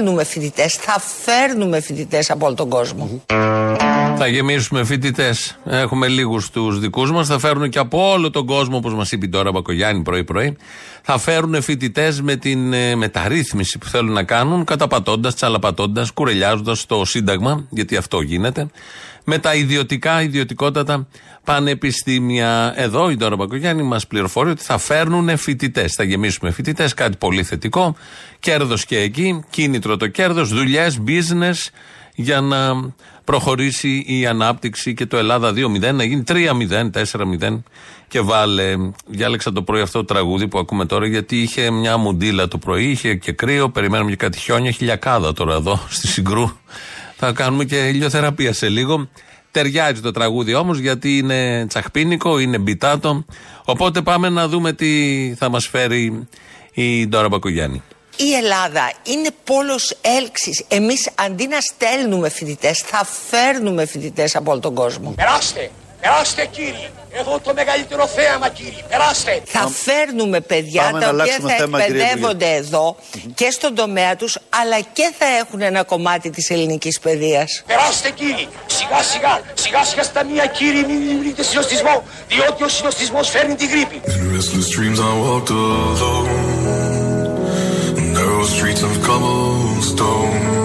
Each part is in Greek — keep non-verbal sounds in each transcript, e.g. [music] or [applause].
στέλνουμε φοιτητές, θα φέρνουμε φοιτητές από όλο τον κόσμο. Θα γεμίσουμε φοιτητές. Έχουμε λίγους τους δικούς μας. Θα φέρουν και από όλο τον κόσμο, όπως μας είπε τώρα Μπακογιάννη πρωί-πρωί. Θα φέρουν φοιτητές με την ε, μεταρρύθμιση που θέλουν να κάνουν, καταπατώντας, τσαλαπατώντας, κουρελιάζοντας το Σύνταγμα, γιατί αυτό γίνεται. Με τα ιδιωτικά, ιδιωτικότατα πανεπιστήμια. Εδώ η Ντόρα Μπακογιάννη μας πληροφορεί ότι θα φέρνουν φοιτητές. Θα γεμίσουμε φοιτητές, κάτι πολύ θετικό. Κέρδος και εκεί, κίνητρο το κέρδος, δουλειές, business για να προχωρήσει η ανάπτυξη και το Ελλάδα 2-0 να γίνει 3-0, 4-0 και βάλε. Διάλεξα το πρωί αυτό το τραγούδι που ακούμε τώρα γιατί είχε μια μουντίλα το πρωί, είχε και κρύο, περιμένουμε και κάτι χιόνια, χιλιακάδα τώρα εδώ [laughs] στη Συγκρού. Θα κάνουμε και ηλιοθεραπεία σε λίγο. Ταιριάζει το τραγούδι όμως γιατί είναι τσαχπίνικο, είναι μπιτάτο. Οπότε πάμε να δούμε τι θα μας φέρει η Ντόρα Μπακογιάννη. Η Ελλάδα είναι πόλος έλξης. Εμείς αντί να στέλνουμε φοιτητές, θα φέρνουμε φοιτητές από όλο τον κόσμο. Περάστε, περάστε κύριοι. Εδώ το μεγαλύτερο θέαμα κύριοι. Περάστε. Θα φέρνουμε παιδιά Πάμε τα να οποία αλλάξουμε θα θέμα, κύριε εκπαιδεύονται εδώ και στον τομέα τους αλλά και θα έχουν ένα κομμάτι της ελληνικής παιδείας. Περάστε κύριοι. Σιγά σιγά, σιγά σιγά στα μία κύριοι μην δημιουργείτε συνοστισμό. Διότι ο συνοστισμός φέρνει την γρήπη. In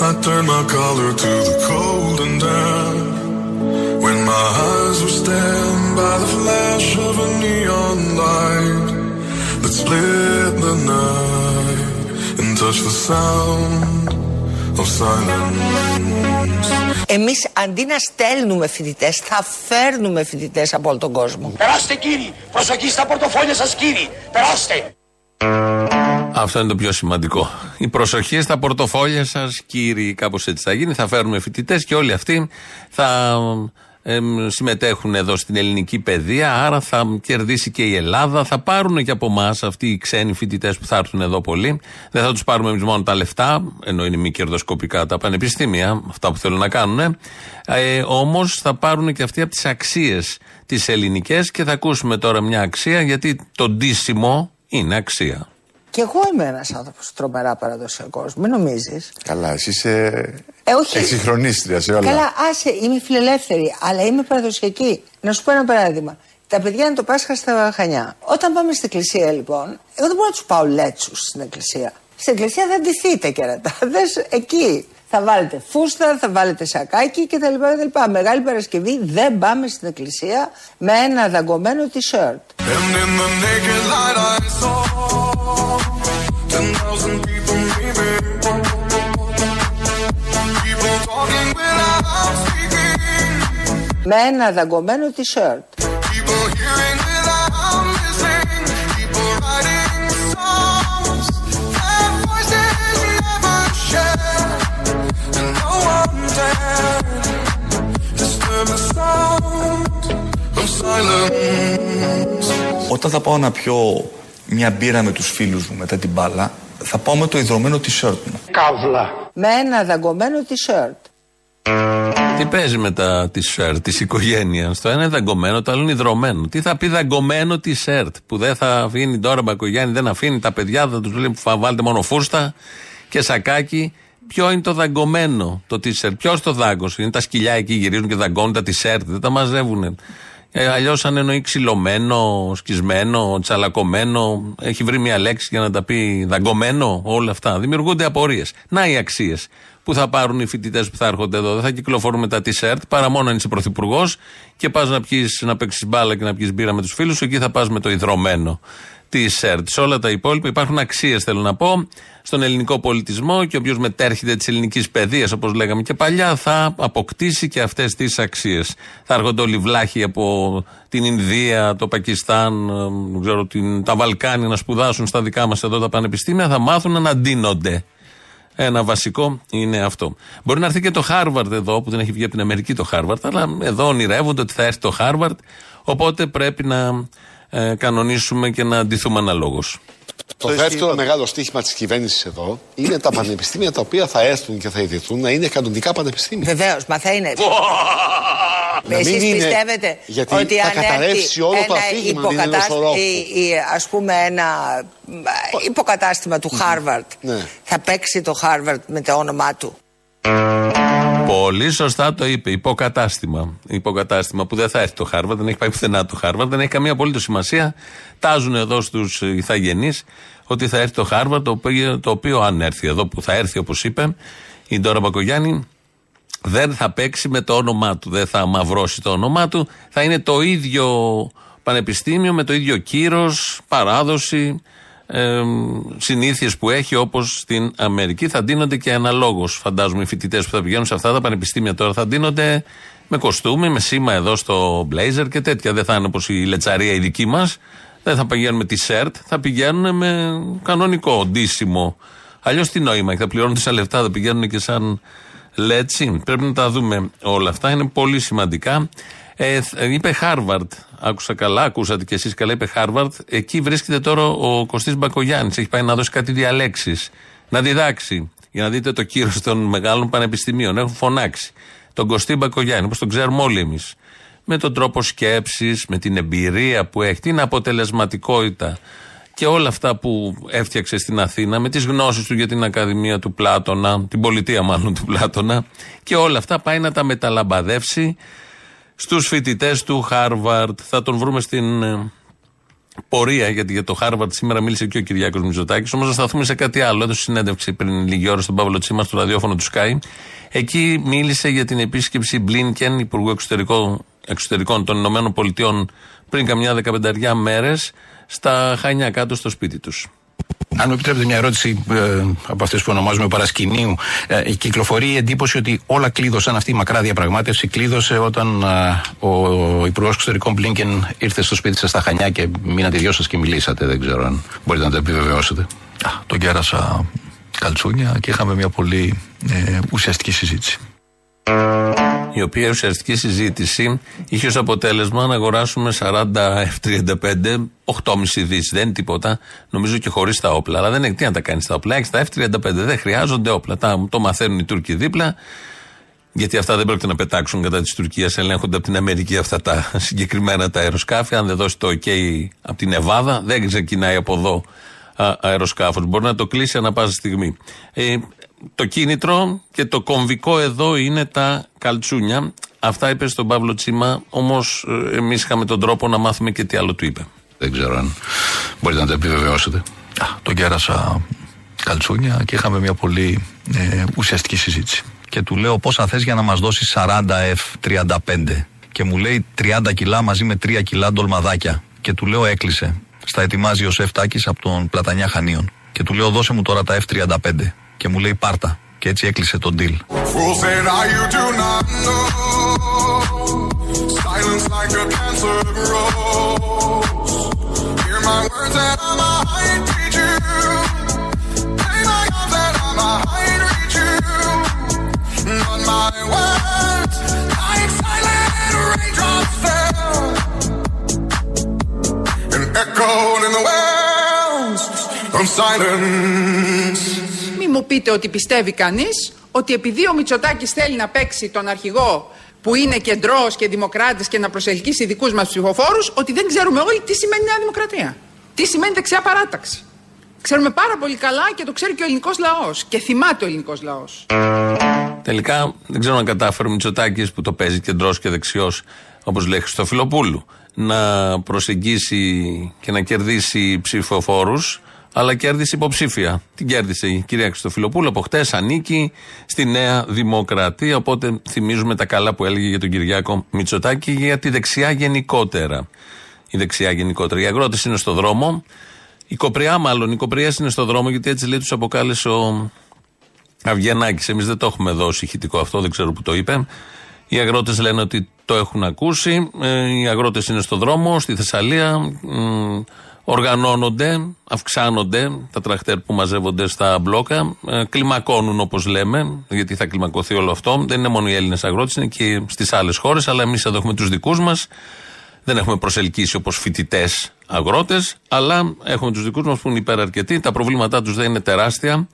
I turned my collar to the cold and damp When my eyes were stabbed by the flash of a neon light That split the night and touched the sound of silence Εμείς αντί να στέλνουμε φοιτητέ, θα φέρνουμε φοιτητέ από όλο τον κόσμο. Περάστε κύριοι. Προσοχή στα πορτοφόλια σας κύριοι. Περάστε. Αυτό είναι το πιο σημαντικό. Η προσοχή στα πορτοφόλια σας, κύριοι, κάπως έτσι θα γίνει. Θα φέρουμε φοιτητές και όλοι αυτοί θα εμ, συμμετέχουν εδώ στην ελληνική παιδεία. Άρα θα κερδίσει και η Ελλάδα. Θα πάρουν και από εμά αυτοί οι ξένοι φοιτητές που θα έρθουν εδώ πολλοί. Δεν θα τους πάρουμε εμείς μόνο τα λεφτά, ενώ είναι μη κερδοσκοπικά τα πανεπιστήμια, αυτά που θέλουν να κάνουν. Ε, Όμως θα πάρουν και αυτοί από τις αξίες τις ελληνικές και θα ακούσουμε τώρα μια αξία γιατί το ντύσιμο είναι αξία. Και εγώ είμαι ένας άνθρωπος τρομερά παραδοσιακός. Μην νομίζεις. Καλά, εσύ είσαι Ε, όχι. εξυγχρονίστρια σε όλα. Καλά, άσε, είμαι φιλελεύθερη, αλλά είμαι παραδοσιακή. Να σου πω ένα παράδειγμα. Τα παιδιά είναι το Πάσχα στα Χανιά. Όταν πάμε στην εκκλησία, λοιπόν, εγώ δεν μπορώ να τους πάω λέτσους στην εκκλησία. Στην εκκλησία θα ντυθείτε κερατά. [laughs] Δες εκεί. Θα βάλετε φούστα, θα βάλετε σακάκι κτλ. κτλ. Μεγάλη Παρασκευή δεν πάμε στην εκκλησία με ένα δαγκωμένο t-shirt. And in the naked light I saw ten thousand people maybe. People talking without speaking. Με ένα δαγκωμένο t-shirt. Όταν θα πάω να πιω μια μπύρα με τους φίλους μου μετά την μπάλα, θα πάω με το ιδρωμένο t-shirt μου. Καύλα. Με ένα δαγκωμένο t-shirt. Τι παίζει με τα t-shirt της οικογένειας; Το ένα είναι δαγκωμένο, το άλλο είναι υδρωμένο. Τι θα πει δαγκωμένο t-shirt που δεν θα αφήνει τώρα Μπακογιάννη, δεν αφήνει τα παιδιά, θα τους λέει που θα βάλετε μόνο φούστα και σακάκι. Ποιο είναι το δαγκωμένο το t-shirt, ποιος το δάγκωσε; Είναι τα σκυλιά εκεί γυρίζουν και δαγκώνουν τα t-shirt, δεν τα μαζεύουν. Ε, Αλλιώς, αν εννοεί ξυλωμένο, σκισμένο, τσαλακωμένο, έχει βρει μια λέξη για να τα πει δαγκωμένο, όλα αυτά. Δημιουργούνται απορίες. Να οι αξίες που θα πάρουν οι φοιτητές που θα έρχονται εδώ. Δεν θα κυκλοφορούν με τα t-shirt παρά μόνο αν είσαι πρωθυπουργός και πας να, πιεις, να παίξεις μπάλα και να πιεις μπύρα με τους φίλους σου. Εκεί θα πας με το υδρωμένο t-shirt. Σε όλα τα υπόλοιπα υπάρχουν αξίες, θέλω να πω, στον ελληνικό πολιτισμό και όποιο μετέρχεται της ελληνικής παιδείας, όπως λέγαμε και παλιά, θα αποκτήσει και αυτές τις αξίες. Θα έρχονται όλοι βλάχοι από την Ινδία, το Πακιστάν, ε, δεν ξέρω, την, τα Βαλκάνια να σπουδάσουν στα δικά μας εδώ τα πανεπιστήμια, θα μάθουν να ντύνονται. Ένα βασικό είναι αυτό. Μπορεί να έρθει και το Χάρβαρντ εδώ, που δεν έχει βγει από την Αμερική το Χάρβαρντ, αλλά εδώ ονειρεύονται ότι θα έρθει το Χάρβαρντ. Οπότε πρέπει να ε, κανονίσουμε και να αντιθούμε αναλόγως. Το δεύτερο μεγάλο στίχημα της κυβέρνησης εδώ είναι τα πανεπιστήμια τα οποία θα έρθουν και θα ιδρυθούν να είναι κανονικά πανεπιστήμια. Βεβαίως, μα θα είναι. Να μην Εσείς είναι- πιστεύετε γιατί ότι θα αν καταρρεύσει έρθει όλο το ένα αφήγημα, αν είναι υποκατάσ- νοσορόφο. ή- ή, ας πούμε ένα ε, υποκατάστημα του Χάρβαρτ Ναι. θα παίξει το Χάρβαρτ με το όνομά του. Πολύ σωστά το είπε. Υποκατάστημα. Υποκατάστημα που δεν θα έρθει το Χάρβαρντ, δεν έχει πάει πουθενά το Χάρβαρντ, δεν έχει καμία απολύτως σημασία. Τάζουν εδώ στους ηθαγενεί ότι θα έρθει το Χάρβαρντ, το οποίο, το οποίο αν έρθει εδώ που θα έρθει, όπως είπε η Ντόρα Μπακογιάννη, δεν θα παίξει με το όνομά του. Δεν θα μαυρώσει το όνομά του. Θα είναι το ίδιο πανεπιστήμιο με το ίδιο κύρος, παράδοση, ε, συνήθειες που έχει όπως στην Αμερική. Θα ντύνονται και αναλόγως. Φαντάζομαι οι φοιτητές που θα πηγαίνουν σε αυτά τα πανεπιστήμια τώρα θα ντύνονται με κοστούμι, με σήμα εδώ στο μπλέιζερ και τέτοια. Δεν θα είναι όπως η λετσαρία η δική μας. Δεν θα πηγαίνουν με t-shirt, θα πηγαίνουν με κανονικό ντύσιμο. Αλλιώς τι νόημα έχει, θα πληρώνουν τόσα λεφτά, θα πηγαίνουν και σαν λέτσοι. Πρέπει να τα δούμε όλα αυτά, είναι πολύ σημαντικά. Ε, θ- ε, είπε Χάρβαρντ, άκουσα καλά, ακούσατε κι εσείς καλά, είπε Χάρβαρντ. Εκεί βρίσκεται τώρα ο Κωστής Μπακογιάννης. Έχει πάει να δώσει κάτι διαλέξεις, να διδάξει. Για να δείτε το κύρος των μεγάλων πανεπιστημίων. Έχουν φωνάξει τον Κωστή Μπακογιάννη, όπως τον ξέρουμε όλοι εμείς. Με τον τρόπο σκέψης, με την εμπειρία που έχει, την αποτελεσματικότητα και όλα αυτά που έφτιαξε στην Αθήνα με τις γνώσεις του για την Ακαδημία του Πλάτωνα, την πολιτεία μάλλον του Πλάτωνα και όλα αυτά πάει να τα μεταλαμπαδεύσει στους φοιτητές του Χάρβαρντ. Θα τον βρούμε στην ε, πορεία, γιατί για το Χάρβαρντ σήμερα μίλησε και ο Κυριάκος Μητσοτάκης, όμως να σταθούμε σε κάτι άλλο. Έδωσε συνέντευξη πριν λίγη ώρα στον Παύλο Τσίμα στο ραδιόφωνο του ΣΚΑΪ. Εκεί μίλησε για την επίσκεψη Μπλίνκεν, Υπουργού Εξωτερικών, Εξωτερικών των Ηνωμένων Πολιτειών, πριν καμιά δεκαπενταριά μέρες, στα Χανιά κάτω στο σπίτι τους. Αν μου επιτρέπετε μια ερώτηση ε, από αυτές που ονομάζουμε παρασκηνίου. Ε, κυκλοφορεί η εντύπωση ότι όλα κλείδωσαν αυτή η μακρά διαπραγμάτευση. Κλείδωσε όταν ε, ο Υπουργός Εξωτερικών Μπλίνκεν ήρθε στο σπίτι σας στα Χανιά και μείνατε οι δυο σας και μιλήσατε. Δεν ξέρω αν μπορείτε να το επιβεβαιώσετε. Α, Τον κέρασα καλτσούνια και είχαμε μια πολύ ε, ουσιαστική συζήτηση. Η οποία ουσιαστική συζήτηση είχε ως αποτέλεσμα να αγοράσουμε 40 F-35, 8,5 δις. Δεν είναι τίποτα. Νομίζω και χωρίς τα όπλα. Αλλά δεν έχει τι να τα κάνεις τα όπλα. Έχεις τα F-35. Δεν χρειάζονται όπλα. Τα, το μαθαίνουν οι Τούρκοι δίπλα. Γιατί αυτά δεν πρόκειται να πετάξουν κατά της Τουρκίας. Ελέγχονται από την Αμερική αυτά τα συγκεκριμένα τα αεροσκάφη. Αν δεν δώσει το OK από την Εβάδα, δεν ξεκινάει από εδώ αεροσκάφος. Μπορεί να το κλείσει ανά πάσα στιγμή. Ε, το κίνητρο και το κομβικό εδώ είναι τα καλτσούνια. Αυτά είπε στον Παύλο Τσίμα. Όμως εμείς είχαμε τον τρόπο να μάθουμε και τι άλλο του είπε. Δεν ξέρω αν μπορείτε να το επιβεβαιώσετε. Α, Τον κέρασα καλτσούνια και είχαμε μια πολύ ε, ουσιαστική συζήτηση. Και του λέω πόσα θες για να μας δώσεις 40 F35 και μου λέει 30 κιλά μαζί με 3 κιλά ντολμαδάκια και του λέω έκλεισε. Στα ετοιμάζει ο Σεφτάκης από τον Πλατανιά Χανίων και του λέω δώσε μου τώρα τα F35 και μου λέει πάρτα. Και έτσι έκλεισε τον deal. Φορέα. Άγιο του γιορτά. Σιλνσάκια. Πριν μη μου πείτε ότι πιστεύει κανείς ότι επειδή ο Μητσοτάκης θέλει να παίξει τον αρχηγό που είναι κεντρός και δημοκράτης και να προσελκύσει δικούς μας ψηφοφόρους, ότι δεν ξέρουμε όλοι τι σημαίνει Νέα Δημοκρατία. Τι σημαίνει δεξιά παράταξη. Ξέρουμε πάρα πολύ καλά και το ξέρει και ο ελληνικός λαός. Και θυμάται ο ελληνικός λαός. Τελικά δεν ξέρω αν κατάφερε ο Μητσοτάκης που το παίζει κεντρός και δεξιός, όπως λέει Χριστοφιλοπούλου, να προσεγγίσει και να κερδίσει ψηφοφόρους, αλλά κέρδισε υποψήφια. Την κέρδισε η κυρία Χριστοφιλοπούλου από χτες, ανήκει στη Νέα Δημοκρατία. Οπότε θυμίζουμε τα καλά που έλεγε για τον Κυριάκο Μητσοτάκη και για τη δεξιά γενικότερα. Η δεξιά γενικότερα. Οι αγρότες είναι στο δρόμο. Η Κοπριά, μάλλον, οι Κοπριά είναι στο δρόμο γιατί έτσι λέει τους αποκάλεσε ο Αυγενάκης. Εμείς δεν το έχουμε δώσει ηχητικό αυτό, δεν ξέρω που το είπε. Οι αγρότες λένε ότι το έχουν ακούσει. Ε, οι αγρότες είναι στο δρόμο, στη Θεσσαλία. Μ, οργανώνονται, αυξάνονται τα τραχτέρ που μαζεύονται στα μπλόκα, ε, κλιμακώνουν όπως λέμε, γιατί θα κλιμακωθεί όλο αυτό. Δεν είναι μόνο οι Έλληνες αγρότες, είναι και στις άλλες χώρες, αλλά εμείς εδώ έχουμε τους δικούς μας. Δεν έχουμε προσελκύσει όπως φοιτητές αγρότες, αλλά έχουμε τους δικούς μας που είναι υπεραρκετοί. Τα προβλήματά τους δεν είναι τεράστια.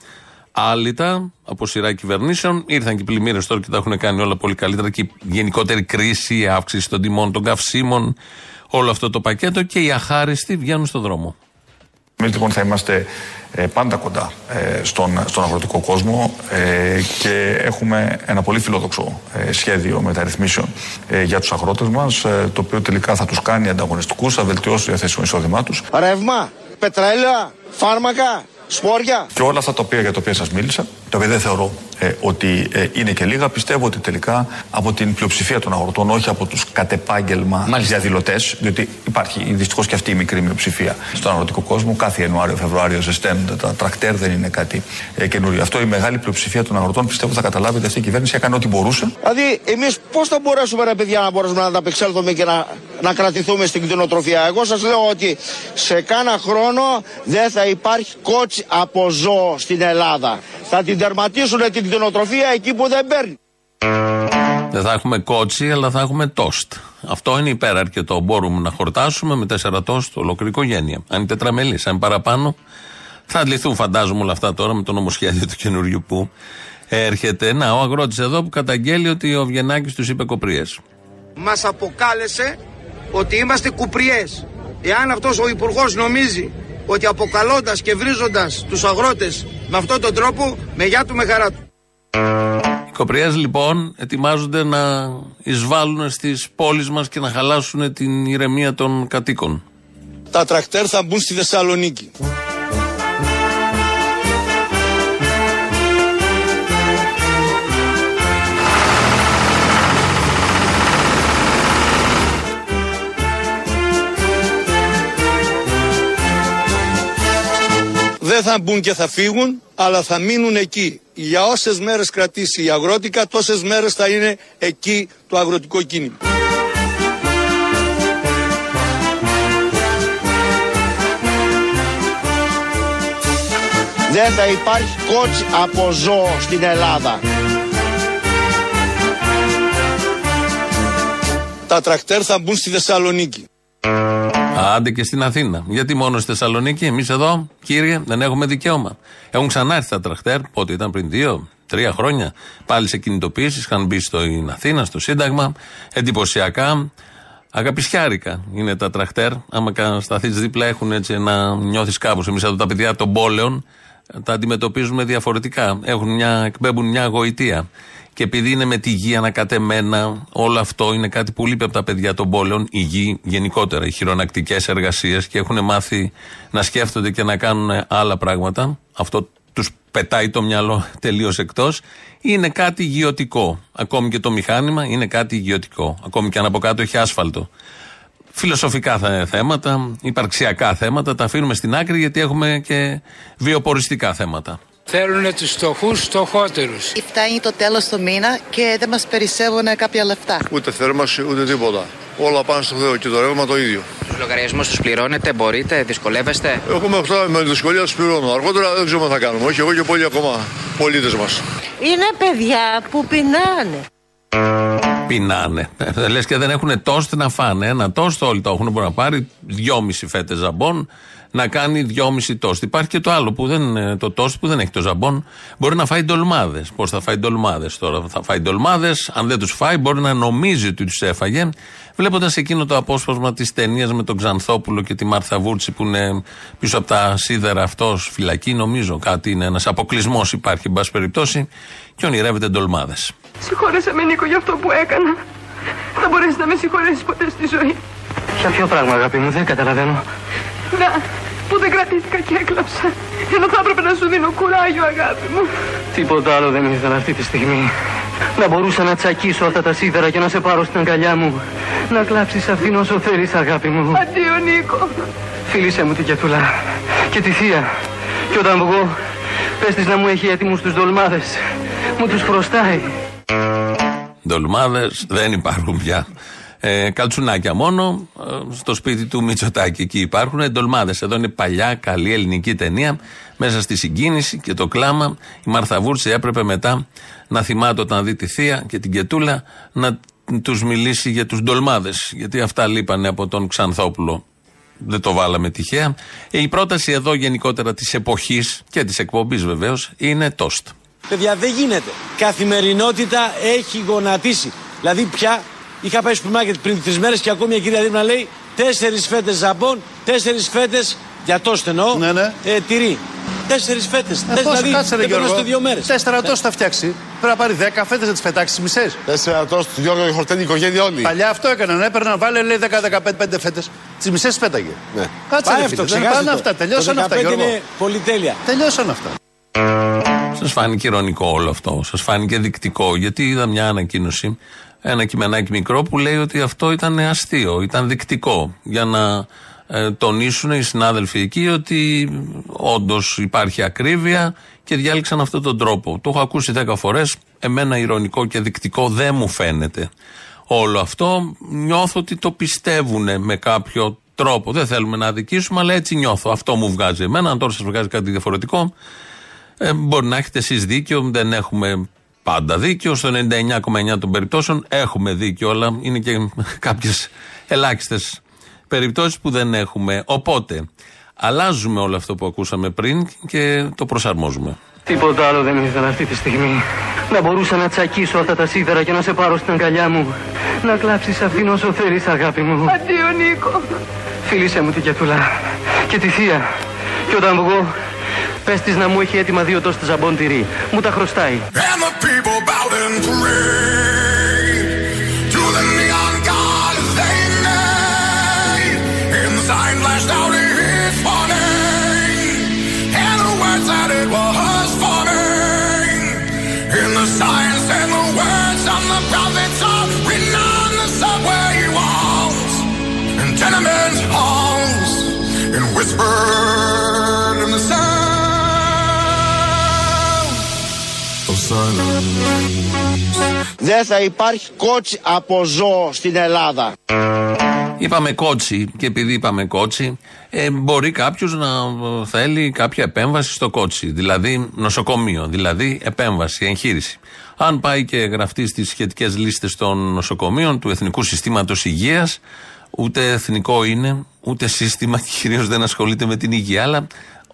Άλυτα από σειρά κυβερνήσεων. Ήρθαν και οι πλημμύρες τώρα και τα έχουν κάνει όλα πολύ καλύτερα. Και η γενικότερη κρίση, η αύξηση των τιμών των καυσίμων, όλο αυτό το πακέτο και οι αχάριστοι βγαίνουν στον δρόμο. Εμείς λοιπόν θα είμαστε ε, πάντα κοντά ε, στον, στον αγροτικό κόσμο ε, και έχουμε ένα πολύ φιλόδοξο ε, σχέδιο μεταρρυθμίσεων ε, για τους αγρότες μας ε, το οποίο τελικά θα τους κάνει ανταγωνιστικούς, θα βελτιώσει το διαθέσιμο εισόδημά τους. Ρεύμα, πετρέλαια, φάρμακα, σπόρια. Και όλα αυτά τα οποία, για τα οποία σας μίλησα, τα οποία δεν θεωρώ ε, ότι ε, είναι και λίγα, πιστεύω ότι τελικά από την πλειοψηφία των αγροτών, όχι από τους κατ' επάγγελμα διαδηλωτές, διότι υπάρχει δυστυχώς και αυτή η μικρή μειοψηφία στον αγροτικό κόσμο. Κάθε Ιανουάριο-Φεβρουάριο ζεσταίνονται τα τρακτέρ, δεν είναι κάτι ε, καινούριο. Αυτό η μεγάλη πλειοψηφία των αγροτών πιστεύω θα καταλάβει ότι αυτή η κυβέρνηση έκανε ό,τι μπορούσε. Δηλαδή, εμείς πώς θα μπορέσουμε, ρε παιδιά, να μπορέσουμε να ανταπεξέλθουμε και να, να κρατηθούμε στην κτηνοτροφία; Εγώ σας λέω ότι σε κάνα χρόνο δεν θα υπάρχει κότσι από ζώο στην Ελλάδα. Θα την τερματίσουν την κτηνοτροφία εκεί που δεν παίρνει. Δεν θα έχουμε κότσι, αλλά θα έχουμε τόστ. Αυτό είναι υπεραρκετό. Μπορούμε να χορτάσουμε με τέσσερα τόστ ολόκληρη οικογένεια. Αν είναι τετραμελής, αν είναι παραπάνω, θα αντληθούν φαντάζομαι όλα αυτά τώρα με το νομοσχέδιο του καινούριου που έρχεται. Να, ο αγρότης εδώ που καταγγέλει ότι ο Βιενάκη τους είπε κοπριές. Μας αποκάλεσε ότι είμαστε κουπριές. Εάν αυτός ο υπουργός νομίζει ότι αποκαλώντας και βρίζοντας τους αγρότες με αυτόν τον τρόπο, με γεια του με χαρά του. Οι κοπριές λοιπόν ετοιμάζονται να εισβάλλουν στις πόλεις μας και να χαλάσουν την ηρεμία των κατοίκων. Τα τρακτέρ θα μπουν στη Θεσσαλονίκη. Δεν θα μπουν και θα φύγουν, αλλά θα μείνουν εκεί. Για όσες μέρες κρατήσει η αγρότικα, τόσες μέρες θα είναι εκεί το αγροτικό κίνημα. Δεν θα υπάρχει κότσι από ζώο στην Ελλάδα. Τα τρακτέρ θα μπουν στη Θεσσαλονίκη. Άντε και στην Αθήνα. Γιατί μόνο στη Θεσσαλονίκη, εμείς εδώ, κύριε, δεν έχουμε δικαίωμα. Έχουν ξανάρθει τα τραχτέρ, πότε ήταν πριν δύο, τρία χρόνια. Πάλι σε κινητοποίησει, είχαν μπει στην Αθήνα, στο Σύνταγμα. Εντυπωσιακά. Αγαπησιάρικα είναι τα τραχτέρ. Άμα σταθείς δίπλα, έχουν έτσι να νιώθεις κάπως. Εμείς εδώ τα παιδιά των πόλεων τα αντιμετωπίζουμε διαφορετικά. Έχουν μια, εκπέμπουν μια γοητεία. Και επειδή είναι με τη γη ανακατεμένα, όλο αυτό είναι κάτι που λείπει από τα παιδιά των πόλεων, η γη γενικότερα, οι χειρονακτικές εργασίες και έχουν μάθει να σκέφτονται και να κάνουν άλλα πράγματα. Αυτό τους πετάει το μυαλό [laughs] τελείως εκτός. Είναι κάτι υγειωτικό. Ακόμη και το μηχάνημα είναι κάτι υγειωτικό. Ακόμη και αν από κάτω έχει άσφαλτο. Φιλοσοφικά θέ- θέματα, υπαρξιακά θέματα, τα αφήνουμε στην άκρη γιατί έχουμε και βιοποριστικά θέματα. Θέλουν τους φτωχούς φτωχότερους. Φτάνει το τέλος του μήνα και δεν μας περισσεύουν κάποια λεφτά. Ούτε θέρμανση ούτε τίποτα. Όλα πάνε στο Θεό και το ρεύμα το ίδιο. Τους λογαριασμούς τους πληρώνετε, μπορείτε, δυσκολεύεστε; Έχουμε αυτά με δυσκολία τους πληρώνω. Αργότερα δεν ξέρουμε τι θα κάνουμε. Όχι εγώ και πολλοί ακόμα πολίτες μας. Είναι παιδιά που πεινάνε. Πεινάνε. Λες και δεν έχουν τόστ να φάνε. Ένα τόστ όλοι το έχουν. Μπορεί να πάρει δυόμιση φέτες ζαμπόν να κάνει δυόμιση τόστ. Υπάρχει και το άλλο που δεν, ε, το τόστ που δεν έχει το ζαμπόν. Μπορεί να φάει ντολμάδες. Πώς θα φάει ντολμάδες τώρα; Θα φάει ντολμάδες. Αν δεν τους φάει, μπορεί να νομίζει ότι τους έφαγε. Βλέποντας εκείνο το απόσπασμα της ταινίας με τον Ξανθόπουλο και τη Μάρθα Βούρτσι που είναι πίσω από τα σίδερα αυτός φυλακή, νομίζω κάτι είναι. Ένας αποκλεισμός υπάρχει, εν πάση περιπτώσει, και ονειρεύεται ντολμάδες. Συγχώρεσε με Νίκο για αυτό που έκανα. Θα μπορέσει να με συγχωρέσεις ποτέ στη ζωή. Για ποιο πράγμα, αγάπη μου, δεν καταλαβαίνω. Να, που δεν κρατήθηκα και έκλαψα. Ενώ θα έπρεπε να σου δίνω κουράγιο, αγάπη μου. Τίποτα άλλο δεν ήθελα αυτή τη στιγμή. Να μπορούσα να τσακίσω αυτά τα σίδερα και να σε πάρω στην αγκαλιά μου. Να κλάψεις αυτήν όσο θέλεις, αγάπη μου. Αντίο, Νίκο. Φίλησέ μου την Κετούλα και τη θεία. Και όταν βγω, πες της να μου έχει έτοιμους τους δολμάδες. Μου τους χρωστάει. Ντολμάδε δεν υπάρχουν πια. Ε, καλτσουνάκια μόνο. ε, στο σπίτι του Μητσοτάκη εκεί υπάρχουν εντολμάδε. Εδώ είναι παλιά, καλή ελληνική ταινία. Μέσα στη συγκίνηση και το κλάμα. Η Μάρθα Βούρση έπρεπε μετά να θυμάται όταν δει τη θεία και την Κετούλα να τους μιλήσει για τους ντολμάδες. Γιατί αυτά λείπανε από τον Ξανθόπουλο. Δεν το βάλαμε τυχαία. Ε, η πρόταση εδώ γενικότερα της εποχής και της εκπομπής βεβαίως είναι τόστ. Παιδιά, δεν γίνεται. Καθημερινότητα έχει γονατίσει. Δηλαδή, πια είχα πάει στο σούπερ μάρκετ πριν τρεις μέρες και ακόμη μια κυρία δίπλα λέει τέσσερις φέτες ζαμπόν, τέσσερις φέτες για το στενό, Ναι, ναι. ε, τυρί. Τέσσερις φέτες. Ε, πώς, δηλαδή, κάτσε ρε δεν Γιώργο. περνάς δύο μέρες. Τέσσερα τόστ θα φτιάξει. Πρέπει να πάρει δέκα φέτες να τις πετάξεις μισές. Τέσσερα τόστ, Γιώργο, η χορτένη οικογένεια όλοι. Παλιά αυτό έκαναν. Έπαιρναν, βάλε λέει 10-15 φέτες. Τις μισές πέταγε. Ναι. Κάτσε Πάει ρε αυτό, φίλε. Δεν ξεχάστε πάνε το. αυτά. Τελειώσαν Το αυτά, 15 Γιώργο. είναι πολυτέλεια. Τελειώσαν αυτά. Σας φάνηκε ηρωνικό όλο αυτό. Σας φάνηκε δεικτικό. Γιατί είδα μια ανακοίνωση, ένα κειμενάκι μικρό που λέει ότι αυτό ήταν αστείο, ήταν δεικτικό. Για να ε, τονίσουν οι συνάδελφοι εκεί ότι όντως υπάρχει ακρίβεια και διάλεξαν αυτόν τον τρόπο. Το έχω ακούσει 10 φορές. Εμένα ηρωνικό και δεικτικό δεν μου φαίνεται. Όλο αυτό νιώθω ότι το πιστεύουν με κάποιο τρόπο. Δεν θέλουμε να αδικήσουμε, αλλά έτσι νιώθω. Αυτό μου βγάζει εμένα. Αν τώρα σας βγάζει κάτι διαφορετικό, ε, μπορεί να έχετε εσείς δίκιο, δεν έχουμε πάντα δίκιο. Στο 99,9 των περιπτώσεων έχουμε δίκιο, αλλά είναι και κάποιες ελάχιστες περιπτώσεις που δεν έχουμε. Οπότε, αλλάζουμε όλο αυτό που ακούσαμε πριν και το προσαρμόζουμε. Τίποτα άλλο δεν ήθελα αυτή τη στιγμή. Να μπορούσα να τσακίσω αυτά τα σίδερα και να σε πάρω στην αγκαλιά μου. Να κλάψεις αυτήν όσο θέλεις αγάπη μου. Αντίο Νίκο. Φίλησέ μου την Κετούλα και τη θεία. Και όταν βγω, πες της να μου έχει έτοιμα δύο τόστ ζαμπόν τυρί. Μου τα χρωστάει. And the people Δεν θα υπάρχει κότσι από ζώο στην Ελλάδα. Είπαμε κότσι και επειδή είπαμε κότσι, ε, μπορεί κάποιος να ε, θέλει κάποια επέμβαση στο κότσι. Δηλαδή νοσοκομείο, δηλαδή επέμβαση, εγχείρηση. Αν πάει και γραφτεί στις σχετικές λίστες των νοσοκομείων του Εθνικού Συστήματος Υγείας, ούτε εθνικό είναι, ούτε σύστημα και [laughs] κυρίως δεν ασχολείται με την υγεία, αλλά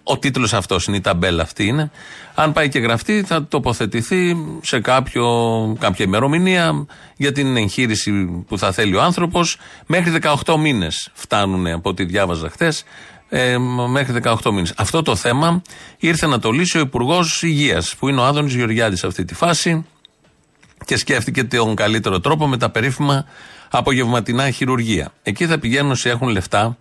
ο τίτλος αυτός είναι, η ταμπέλα αυτή είναι. Αν πάει και γραφτεί, θα τοποθετηθεί σε κάποιο, κάποια ημερομηνία για την εγχείρηση που θα θέλει ο άνθρωπος. Μέχρι 18 μήνες φτάνουν από ό,τι διάβαζα χθες. Ε, μέχρι 18 μήνες. Αυτό το θέμα ήρθε να το λύσει ο Υπουργός Υγείας, που είναι ο Άδωνης Γεωργιάδης σε αυτή τη φάση και σκέφτηκε τον καλύτερο τρόπο με τα περίφημα απογευματινά χειρουργία. Εκεί θα πηγαίνουν όσοι έχουν λεφτά,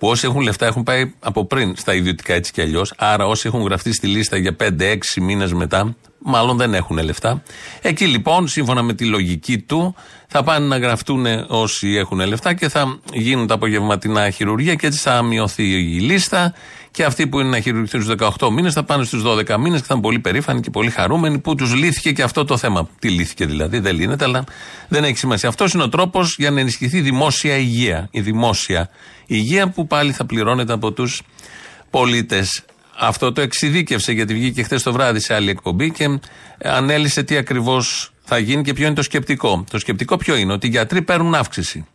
που όσοι έχουν λεφτά έχουν πάει από πριν στα ιδιωτικά έτσι κι αλλιώς. Άρα όσοι έχουν γραφτεί στη λίστα για 5-6 μήνες μετά, μάλλον δεν έχουν λεφτά. Εκεί λοιπόν, σύμφωνα με τη λογική του, θα πάνε να γραφτούν όσοι έχουν λεφτά και θα γίνουν τα απογευματινά χειρουργία και έτσι θα μειωθεί η λίστα. Και αυτοί που είναι να χειρουργηθούν στους 18 μήνες θα πάνε στους 12 μήνες και θα είναι πολύ περήφανοι και πολύ χαρούμενοι που τους λύθηκε και αυτό το θέμα. Τι λύθηκε δηλαδή, δεν λύνεται, αλλά δεν έχει σημασία. Αυτός είναι ο τρόπος για να ενισχυθεί η δημόσια υγεία. Η δημόσια υγεία που πάλι θα πληρώνεται από τους πολίτες. Αυτό το εξειδίκευσε γιατί βγήκε χθες το βράδυ σε άλλη εκπομπή και ανέλησε τι ακριβώς θα γίνει και ποιο είναι το σκεπτικό. Το σκεπτικό ποιο είναι, ότι οι γιατροί παίρνουν αύξηση.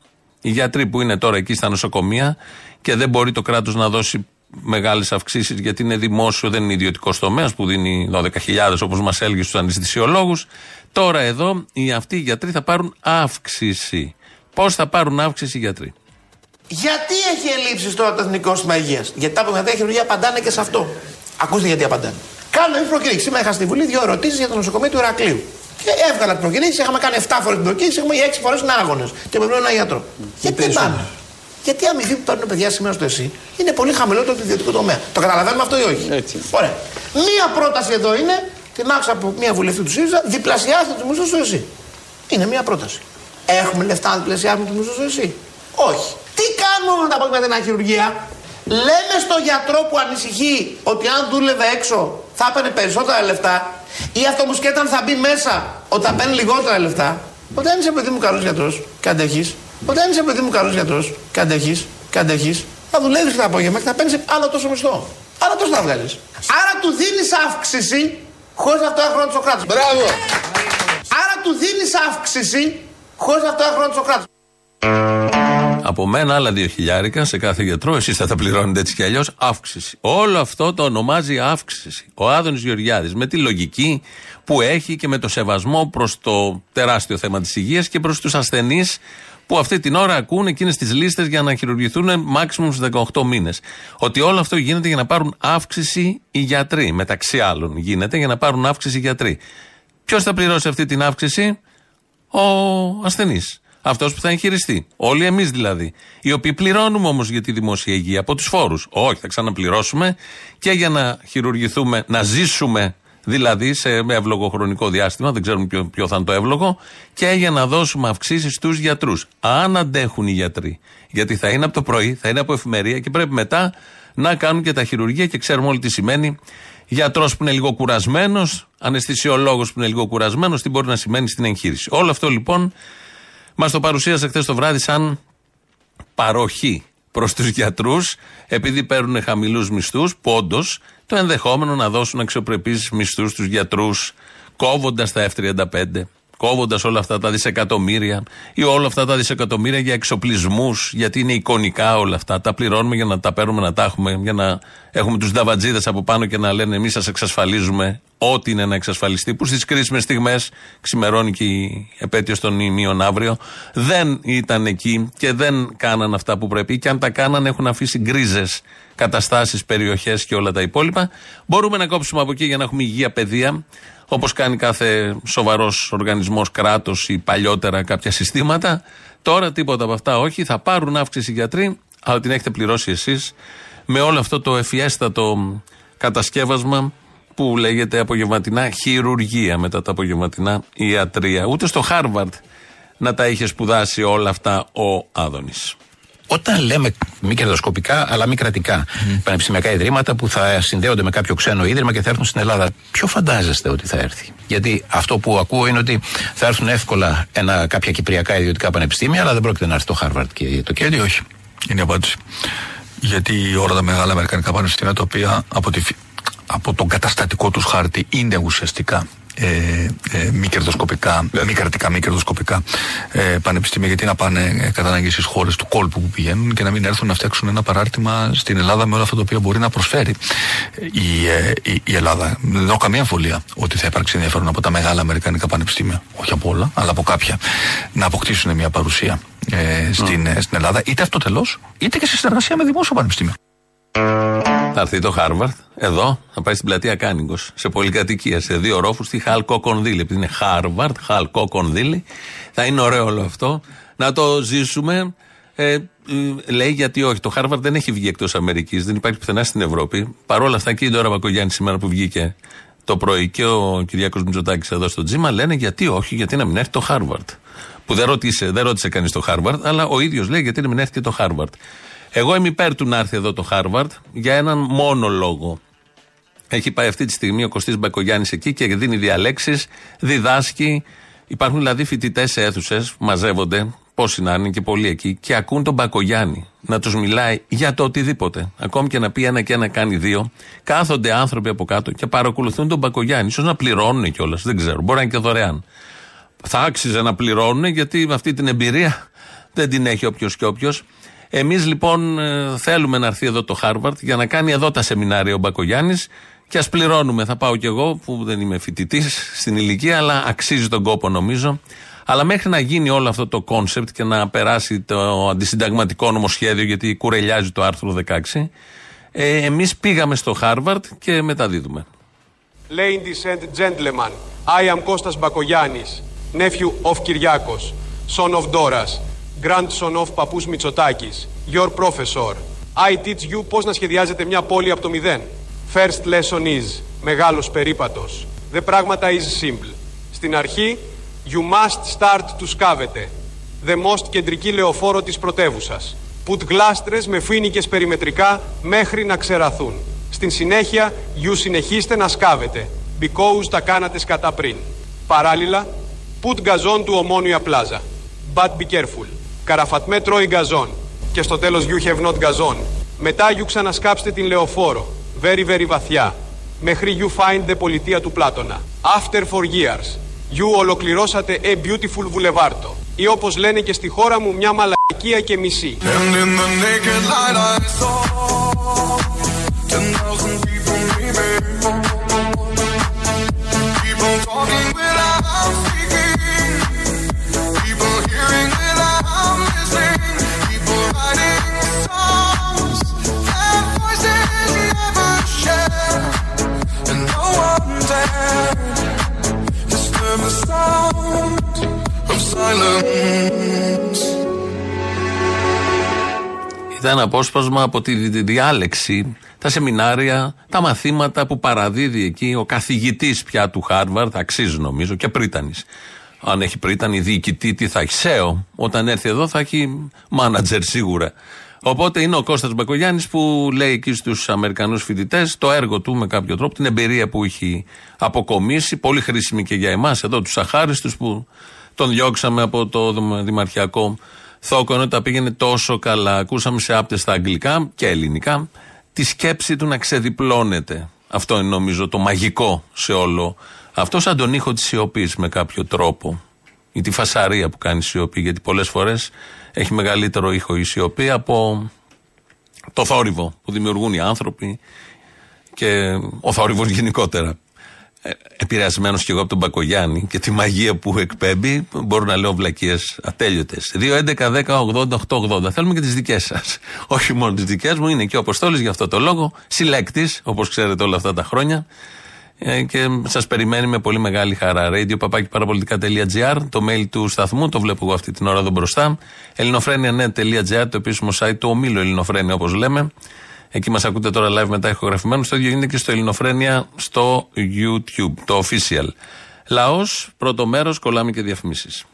Οι γιατροί που είναι τώρα εκεί στα νοσοκομεία και δεν μπορεί το κράτος να δώσει μεγάλες αυξήσεις γιατί είναι δημόσιο, δεν είναι ιδιωτικός τομέας που δίνει 12.000 όπως μας έλεγε στους αναισθησιολόγους. Τώρα εδώ οι αυτοί οι γιατροί θα πάρουν αύξηση. Πώς θα πάρουν αύξηση οι γιατροί; Γιατί έχει ελλείψεις τώρα το Εθνικό Σύστημα Υγείας; Γιατί τα απογευματινά χειρουργία απαντάνε και σε αυτό. Ακούστε γιατί απαντάνε. Κάνω μια προκήρυξη. Σήμερα είχα στη Βουλή δύο ερωτήσεις για το νοσοκομείο του Ηρακλείου. Και έβγαλα την προκήρυξη, είχαμε κάνει 7 φορές την προκήρυξη, έχουμε 6 φορές άγονε. Και με ένα γιατρό. Γιατί δεν πάνε; Γιατί η αμοιβή που παίρνουν παιδιά σήμερα στο ΕΣΥ είναι πολύ χαμηλότερο από το ιδιωτικό τομέα. Το καταλαβαίνουμε αυτό ή όχι; Έτσι. Ωραία. Μία πρόταση εδώ είναι, την άκουσα από μία βουλευτή του ΣΥΡΙΖΑ, διπλασιάστε τους μισθούς στο ΕΣΥ. Είναι μία πρόταση. Έχουμε λεφτά να διπλασιάσουμε τους μισθούς στο ΕΣΥ. Όχι. Τι κάνουμε με τα απογευματινά χειρουργία; Λέμε στο γιατρό που ανησυχεί ότι αν δούλευε έξω θα έπαιρνε περισσότερα λεφτά ή αυτό μου σκέταν θα μπει μέσα όταν παίρνει λιγότερα λεφτά. Όταν είσαι παιδί μου καλός γιατρός και αντέχει, Όταν είσαι παιδί μου καλός γιατρός και αντέχει, και αντέχει, θα δουλεύεις το απόγευμα και θα παίρνεις άλλο τόσο μισθό. Άλλο τόσο θα βγάλεις. Άρα του δίνεις αύξηση χωρίς αυτό το χρόνος του κράτου. Μπράβο! Άρα του δίνεις αύξηση χωρίς αυτό το χρόνος του κράτου. Από μένα άλλα δύο χιλιάρικα σε κάθε γιατρό. Εσείς θα τα πληρώνετε έτσι κι αλλιώς. Αύξηση. Όλο αυτό το ονομάζει αύξηση. Ο Άδωνης Γεωργιάδης με τη λογική που έχει και με το σεβασμό προς το τεράστιο θέμα της υγείας και προς τους ασθενείς που αυτή την ώρα ακούν εκείνε τι λίστες για να χειρουργηθούν maximum στους 18 μήνες. Ότι όλο αυτό γίνεται για να πάρουν αύξηση οι γιατροί. Μεταξύ άλλων γίνεται για να πάρουν αύξηση οι γιατροί. Ποιος θα πληρώσει αυτή την αύξηση, ο ασθενής. Αυτός που θα εγχειριστεί. Όλοι εμείς δηλαδή. Οι οποίοι πληρώνουμε όμως για τη δημόσια υγεία από τους φόρους. Όχι, θα ξαναπληρώσουμε και για να χειρουργηθούμε, να ζήσουμε δηλαδή σε εύλογο χρονικό διάστημα, δεν ξέρουμε ποιο, ποιο θα είναι το εύλογο, και για να δώσουμε αυξήσεις στους γιατρούς. Αν αντέχουν οι γιατροί. Γιατί θα είναι από το πρωί, θα είναι από εφημερία και πρέπει μετά να κάνουν και τα χειρουργία και ξέρουμε όλοι τι σημαίνει. Γιατρός που είναι λίγο κουρασμένος, αναισθησιολόγος που είναι λίγο κουρασμένος, τι μπορεί να σημαίνει στην εγχείρηση. Όλο αυτό λοιπόν Μας το παρουσίασε χθες το βράδυ σαν παροχή προς τους γιατρούς, επειδή παίρνουν χαμηλούς μισθούς, πόντο, το ενδεχόμενο να δώσουν αξιοπρεπείς μισθούς στους γιατρούς, κόβοντας τα F35, κόβοντας όλα αυτά τα δισεκατομμύρια ή όλα αυτά τα δισεκατομμύρια για εξοπλισμούς, γιατί είναι εικονικά όλα αυτά. Τα πληρώνουμε για να τα παίρνουμε, να τα έχουμε, για να έχουμε τους νταβατζίδες από πάνω και να λένε εμείς σας εξασφαλίζουμε ό,τι είναι να εξασφαλιστεί. Που στις κρίσιμες στιγμές, ξημερώνει και η επέτειος των ημείων αύριο, δεν ήταν εκεί και δεν κάναν αυτά που πρέπει. Και αν τα κάναν, έχουν αφήσει γκρίζες καταστάσεις, περιοχές και όλα τα υπόλοιπα. Μπορούμε να κόψουμε από εκεί για να έχουμε υγεία, παιδεία όπως κάνει κάθε σοβαρός οργανισμός, κράτος ή παλιότερα κάποια συστήματα. Τώρα τίποτα από αυτά όχι. Θα πάρουν αύξηση οι γιατροί, αλλά την έχετε πληρώσει εσείς με όλο αυτό το εφιέστατο κατασκεύασμα που λέγεται απογευματινά χειρουργία μετά τα απογευματινά ιατρία. Ούτε στο Χάρβαρντ να τα είχε σπουδάσει όλα αυτά ο Άδωνης. Όταν λέμε μη κερδοσκοπικά, αλλά μη κρατικά mm. πανεπιστημιακά ιδρύματα που θα συνδέονται με κάποιο ξένο ίδρυμα και θα έρθουν στην Ελλάδα, ποιο φαντάζεστε ότι θα έρθει; Γιατί αυτό που ακούω είναι ότι θα έρθουν εύκολα ένα, κάποια κυπριακά ιδιωτικά πανεπιστήμια, αλλά δεν πρόκειται να έρθει το Χάρβαρτ και το Κέντιο, όχι; Είναι η απάντηση. Γιατί όλα τα μεγάλα αμερικανικά πανεπιστήμια τα οποία από, τη, από τον καταστατικό τους χάρτη είναι ουσιαστικά ε, ε, μη κερδοσκοπικά, μη κρατικά, μη κερδοσκοπικά ε, πανεπιστήμια, γιατί να πάνε ε, κατά ανάγκη στις χώρες του κόλπου που πηγαίνουν και να μην έρθουν να φτιάξουν ένα παράρτημα στην Ελλάδα με όλα αυτά τα οποία μπορεί να προσφέρει η, ε, η, η Ελλάδα. Δεν έχω καμία αμφιβολία ότι θα υπάρξει ενδιαφέρον από τα μεγάλα αμερικανικά πανεπιστήμια, όχι από όλα, αλλά από κάποια, να αποκτήσουν μια παρουσία ε, στην, mm. στην Ελλάδα, είτε αυτοτελώς, είτε και σε συνεργασία με δημόσιο πανεπιστήμιο. Θα έρθει το Χάρβαρντ, εδώ, θα πάει στην πλατεία Κάνιγκος, σε πολυκατοικία, σε δύο ορόφους, στη Χαλκοκονδύλη. Επειδή είναι Χάρβαρντ, Χαλκοκονδύλη, θα είναι ωραίο όλο αυτό. Να το ζήσουμε. Ε, λέει γιατί όχι. Το Χάρβαρντ δεν έχει βγει εκτός Αμερικής, δεν υπάρχει πουθενά στην Ευρώπη. Παρ' όλα αυτά και η Ντόρα Μπακογιάννη σήμερα που βγήκε το πρωί και ο Κυριάκος Μητσοτάκης εδώ στο Τσίμα λένε γιατί όχι, γιατί να μην έρθει το Χάρβαρντ. Που δεν ρώτησε, δεν ρώτησε κανείς το Χάρβαρντ, αλλά ο ίδιος λέει γιατί να μην έρθει και το Χάρβαρντ. Εγώ είμαι υπέρ του να έρθει εδώ το Χάρβαρντ για έναν μόνο λόγο. Έχει πάει αυτή τη στιγμή ο Κωστής Μπακογιάννης εκεί και δίνει διαλέξεις, διδάσκει. Υπάρχουν δηλαδή φοιτητές σε αίθουσες, μαζεύονται, πόσοι να είναι και πολλοί εκεί, και ακούν τον Μπακογιάννη να τους μιλάει για το οτιδήποτε. Ακόμη και να πει ένα και ένα κάνει δύο. Κάθονται άνθρωποι από κάτω και παρακολουθούν τον Μπακογιάννη. σω να πληρώνουν κιόλας, δεν ξέρω. Μπορεί να είναι και δωρεάν. Θα άξιζε να πληρώνουν γιατί αυτή την εμπειρία δεν την έχει όποιος και όποιος. Εμείς λοιπόν ε, θέλουμε να έρθει εδώ το Χάρβαρτ για να κάνει εδώ τα σεμινάρια ο Μπακογιάννης και ας πληρώνουμε. Θα πάω κι εγώ που δεν είμαι φοιτητής στην ηλικία, αλλά αξίζει τον κόπο νομίζω. Αλλά μέχρι να γίνει όλο αυτό το concept και να περάσει το αντισυνταγματικό νομοσχέδιο, γιατί κουρελιάζει το άρθρο 16, ε, εμείς πήγαμε στο Χάρβαρντ και μεταδίδουμε. Ladies and gentlemen, I am Kostas Bakoyannis, nephew of Kyriakos, son of Doras, grandson of Παππούς Μητσοτάκης, your professor. I teach you πώς να σχεδιάζετε μια πόλη από το μηδέν. First lesson is, μεγάλος περίπατος. The πράγματα is simple. Στην αρχή, you must start to σκάβετε. The most κεντρική λεωφόρο της πρωτεύουσας. Put γλάστρες με φοίνικες περιμετρικά μέχρι να ξεραθούν. Στην συνέχεια, you συνεχίστε να σκάβετε. Because τα κάνατε σκατά πριν. Παράλληλα, put γκαζόν του ομόνια πλάζα. But be careful. Καραφατμέ τρώει γκαζόν. Και στο τέλος you have not γκαζόν. Μετά you ξανασκάψτε την λεωφόρο. Very very βαθιά. Μέχρι you find the πολιτεία του Πλάτωνα. After four years. You ολοκληρώσατε a beautiful boulevard. Ή όπως λένε και στη χώρα μου μια μαλακία και μισή. And in the Ήταν απόσπασμα από τη δι- διάλεξη, τα σεμινάρια, τα μαθήματα που παραδίδει εκεί ο καθηγητής πια του Χάρβαρντ, αξίζει νομίζω, και πρίτανης. Αν έχει πρίτανη, διοικητή, τι θα έχει. ΣΕΟ. Όταν έρθει εδώ θα έχει μάνατζερ σίγουρα. Οπότε είναι ο Κώστας Μπακογιάννης που λέει εκεί στους Αμερικανούς φοιτητές το έργο του με κάποιο τρόπο, την εμπειρία που έχει αποκομίσει, πολύ χρήσιμη και για εμάς εδώ τους αχάριστους που τον διώξαμε από το δημαρχιακό θόκο ενώ τα πήγαινε τόσο καλά. Ακούσαμε σε άπτες στα αγγλικά και ελληνικά τη σκέψη του να ξεδιπλώνεται. Αυτό είναι νομίζω το μαγικό σε όλο αυτός, σαν τον ήχο της σιωπής με κάποιο τρόπο. Ή τη φασαρία που κάνει η σιωπή, γιατί πολλές φορές έχει μεγαλύτερο ήχο η σιωπή από το θόρυβο που δημιουργούν οι άνθρωποι και ο θόρυβος γενικότερα. Ε, Επηρεασμένος κι εγώ από τον Μπακογιάννη και τη μαγεία που εκπέμπει, μπορώ να λέω βλακίες ατέλειωτες. 2.11.10.80.880. Θέλουμε και τις δικές σας. Όχι μόνο τις δικές μου, είναι και ο Αποστόλης για αυτό το λόγο. Συλλέκτης, όπως ξέρετε όλα αυτά τα χρόνια. Ε, και σας περιμένει με πολύ μεγάλη χαρά. Radio papakiparapolitica.gr, το mail του σταθμού, το βλέπω εγώ αυτή την ώρα εδώ μπροστά. ελληνοφρένια.net.gr, το επίσημο site του ομίλου Ελληνοφρένια, όπως λέμε. Εκεί μας ακούτε τώρα live μετά ηχογραφημένους. Το ίδιο γίνεται και στο Ελληνοφρένια στο YouTube, το official. Λαός, πρώτο μέρος, κολλάμε και διαφημίσεις.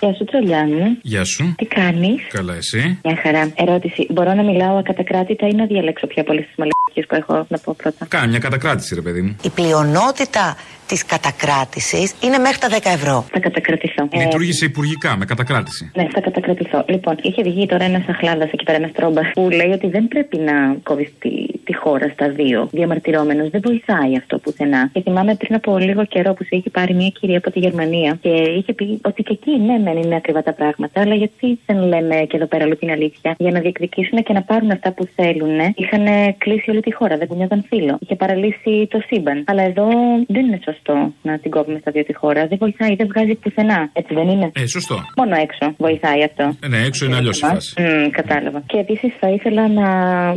Γεια σου, Τσολιάνου. Γεια σου. Τι κάνεις; Καλά, εσύ; Μια χαρά. Ερώτηση. Μπορώ να μιλάω ακατακράτητα ή να διαλέξω πια πολλέ τι μαλακίε που έχω να πω πρώτα; Κάνε μια κατακράτηση, ρε παιδί μου. Η πλειονότητα της κατακράτησης είναι μέχρι τα 10 ευρώ. Θα κατακρατηθώ. Ε, Λειτουργήσε υπουργικά με κατακράτηση. Ναι, θα κατακρατηθώ. Λοιπόν, είχε βγει τώρα ένας αχλάδας εκεί πέρα, ένας τρόμπας, που λέει ότι δεν πρέπει να κόβεις τη, τη χώρα στα δύο. Διαμαρτυρόμενο δεν βοηθάει αυτό πουθενά. Και θυμάμαι πριν από λίγο καιρό που σε είχε πάρει μια κυρία από τη Γερμανία και είχε πει ότι και εκεί ναι, μεν είναι ακριβά τα πράγματα, αλλά γιατί δεν λέμε και εδώ πέρα όλη την αλήθεια; Για να διεκδικήσουν και να πάρουν αυτά που θέλουν, είχαν κλείσει όλη τη χώρα, δεν κουνιόταν φίλο. Είχε παραλύσει το σύμπαν. Αλλά εδώ δεν είναι σωστό να την κόβουμε στα δύο τη χώρα. Δεν βοηθάει, δεν βγάζει πουθενά. Έτσι δεν είναι; Ε, σωστό. Μόνο έξω βοηθάει αυτό. Ε, ναι, έξω είναι αλλιώς η φάση. Μμ, κατάλαβα. Και επίσης θα ήθελα να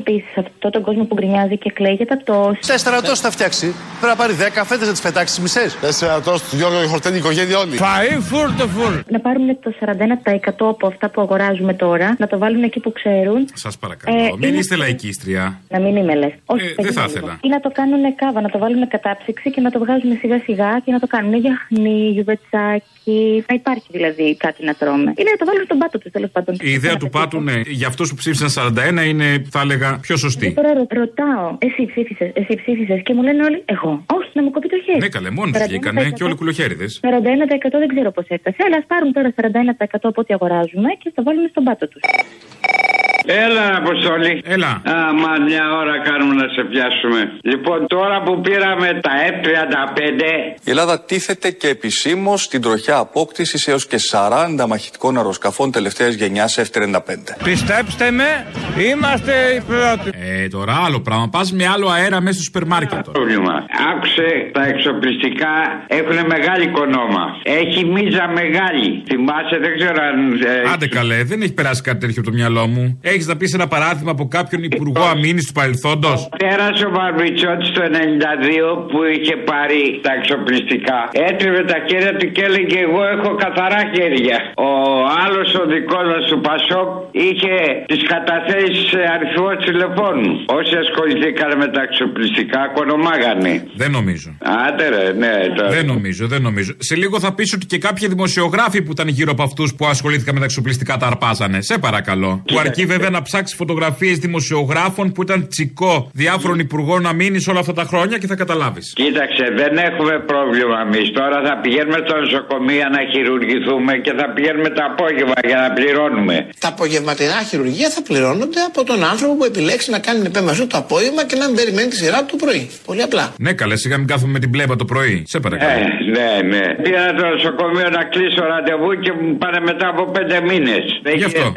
πεις σε αυτόν τον κόσμο που γκρινιάζει και κλαίει για τα τόσο. Σε στρατός θα φτιάξει. Πρέπει να πάρει 10 φέτες να τις πετάξει μισές. Πε στρατός του Γιώργο Χορτένη, η οικογένεια όλη. Φαΐ φουλ το φουλ. Να πάρουν το 41% από αυτά που αγοράζουμε τώρα, να το βάλουν εκεί που ξέρουν. Σας παρακαλώ. Ε, Μην είναι- είστε λαϊκίστρια. Να μην είμαι λες. Όχι, Ε, δεν παιδί θα μου. ήθελα. Ή να το κάνουν κάβα, να το βάλουν κατάψυξη και να το βγάζουν σιγά σιγά και να το κάνουν γιαχνί, γιουβετσάκι. Να υπάρχει δηλαδή κάτι να τρώμε. Ή να το βάλουν στον πάτο τους τέλος πάντων. Η ιδέα του πάτου, ναι, για αυτούς που ψήφισαν 41 είναι, θα έλεγα, πιο σωστή. Τώρα ρω- ρωτάω, εσύ ψήφισες, εσύ ψήφισες και μου λένε όλοι, εγώ. Όχι, να μου κοπεί το χέρι. Ναι, καλέ, μόνοι του 41% βγήκανε και όλοι κουλοχέριδες. 41% δεν ξέρω πώς έφτασε, αλλά ας πάρουν τώρα 41% από ό,τι αγοράζουμε και θα βάλουν στον πάτο τους. Έλα, Αποστολή. Έλα. Άμα μια ώρα κάνουμε να σε πιάσουμε. Λοιπόν, τώρα που πήραμε τα F-35, Η Ελλάδα τίθεται και επισήμως στην τροχιά απόκτησης έως και 40 μαχητικών αεροσκαφών τελευταίας γενιάς F-35. Πιστέψτε με, είμαστε οι πρώτοι. Ε, τώρα άλλο πράγμα. Πας με άλλο αέρα μέσα στο σούπερ μάρκετ. τώρα. πρόβλημα. Άκουσε, τα εξοπλιστικά έχουν μεγάλη κονόμα. Έχει μίζα μεγάλη. Θυμάσαι, δεν ξέρω αν. ε, Άντε καλέ, δεν έχει περάσει κάτι τέτοιο από το μυαλό μου. Έχεις να πεις ένα παράδειγμα από κάποιον υπουργό αμήνης του παρελθόντος; Πέρασε ο Βαρβιτσότη το 92 που είχε πάρει τα εξοπλιστικά. Έτριβε τα χέρια του και έλεγε: Εγώ έχω καθαρά χέρια. Ο άλλος ο δικό μα του Πασόκ είχε τις καταθέσεις σε αριθμός τηλεφώνου. Όσοι ασχοληθήκαν με τα εξοπλιστικά, κονομάγανε. Δεν νομίζω. Άντε ρε, ναι, τώρα. Δεν νομίζω, δεν νομίζω. Σε λίγο θα πεις ότι και κάποιοι δημοσιογράφοι που ήταν γύρω από αυτούς που ασχολήθηκαν με τα εξοπλιστικά τα αρπάζανε. Σε παρακαλώ. Που αρκεί βέβαια να ψάξει φωτογραφίες δημοσιογράφων που ήταν τσικό διάφορων υπουργών αμήνη όλα αυτά τα χρόνια και θα καταλάβεις. Κοίταξε, δεν έχουμε πρόβλημα εμείς. Τώρα θα πηγαίνουμε στο νοσοκομείο να χειρουργηθούμε και θα πηγαίνουμε τα απόγευμα. απόγευμα για να πληρώνουμε. Τα απογευματινά χειρουργία θα πληρώνονται από τον άνθρωπο που επιλέξει να κάνει επέμβαση το απόγευμα και να μην περιμένει τη σειρά του το πρωί. Πολύ απλά. Ναι, καλέ, σιγά μην κάθομαι με την πλέμπα το πρωί. Σε παρακαλώ. Ε, ναι, ναι. Πήγα στο νοσοκομείο να κλείσω ραντεβού και μου πάνε μετά από πέντε μήνες. Γι' αυτό.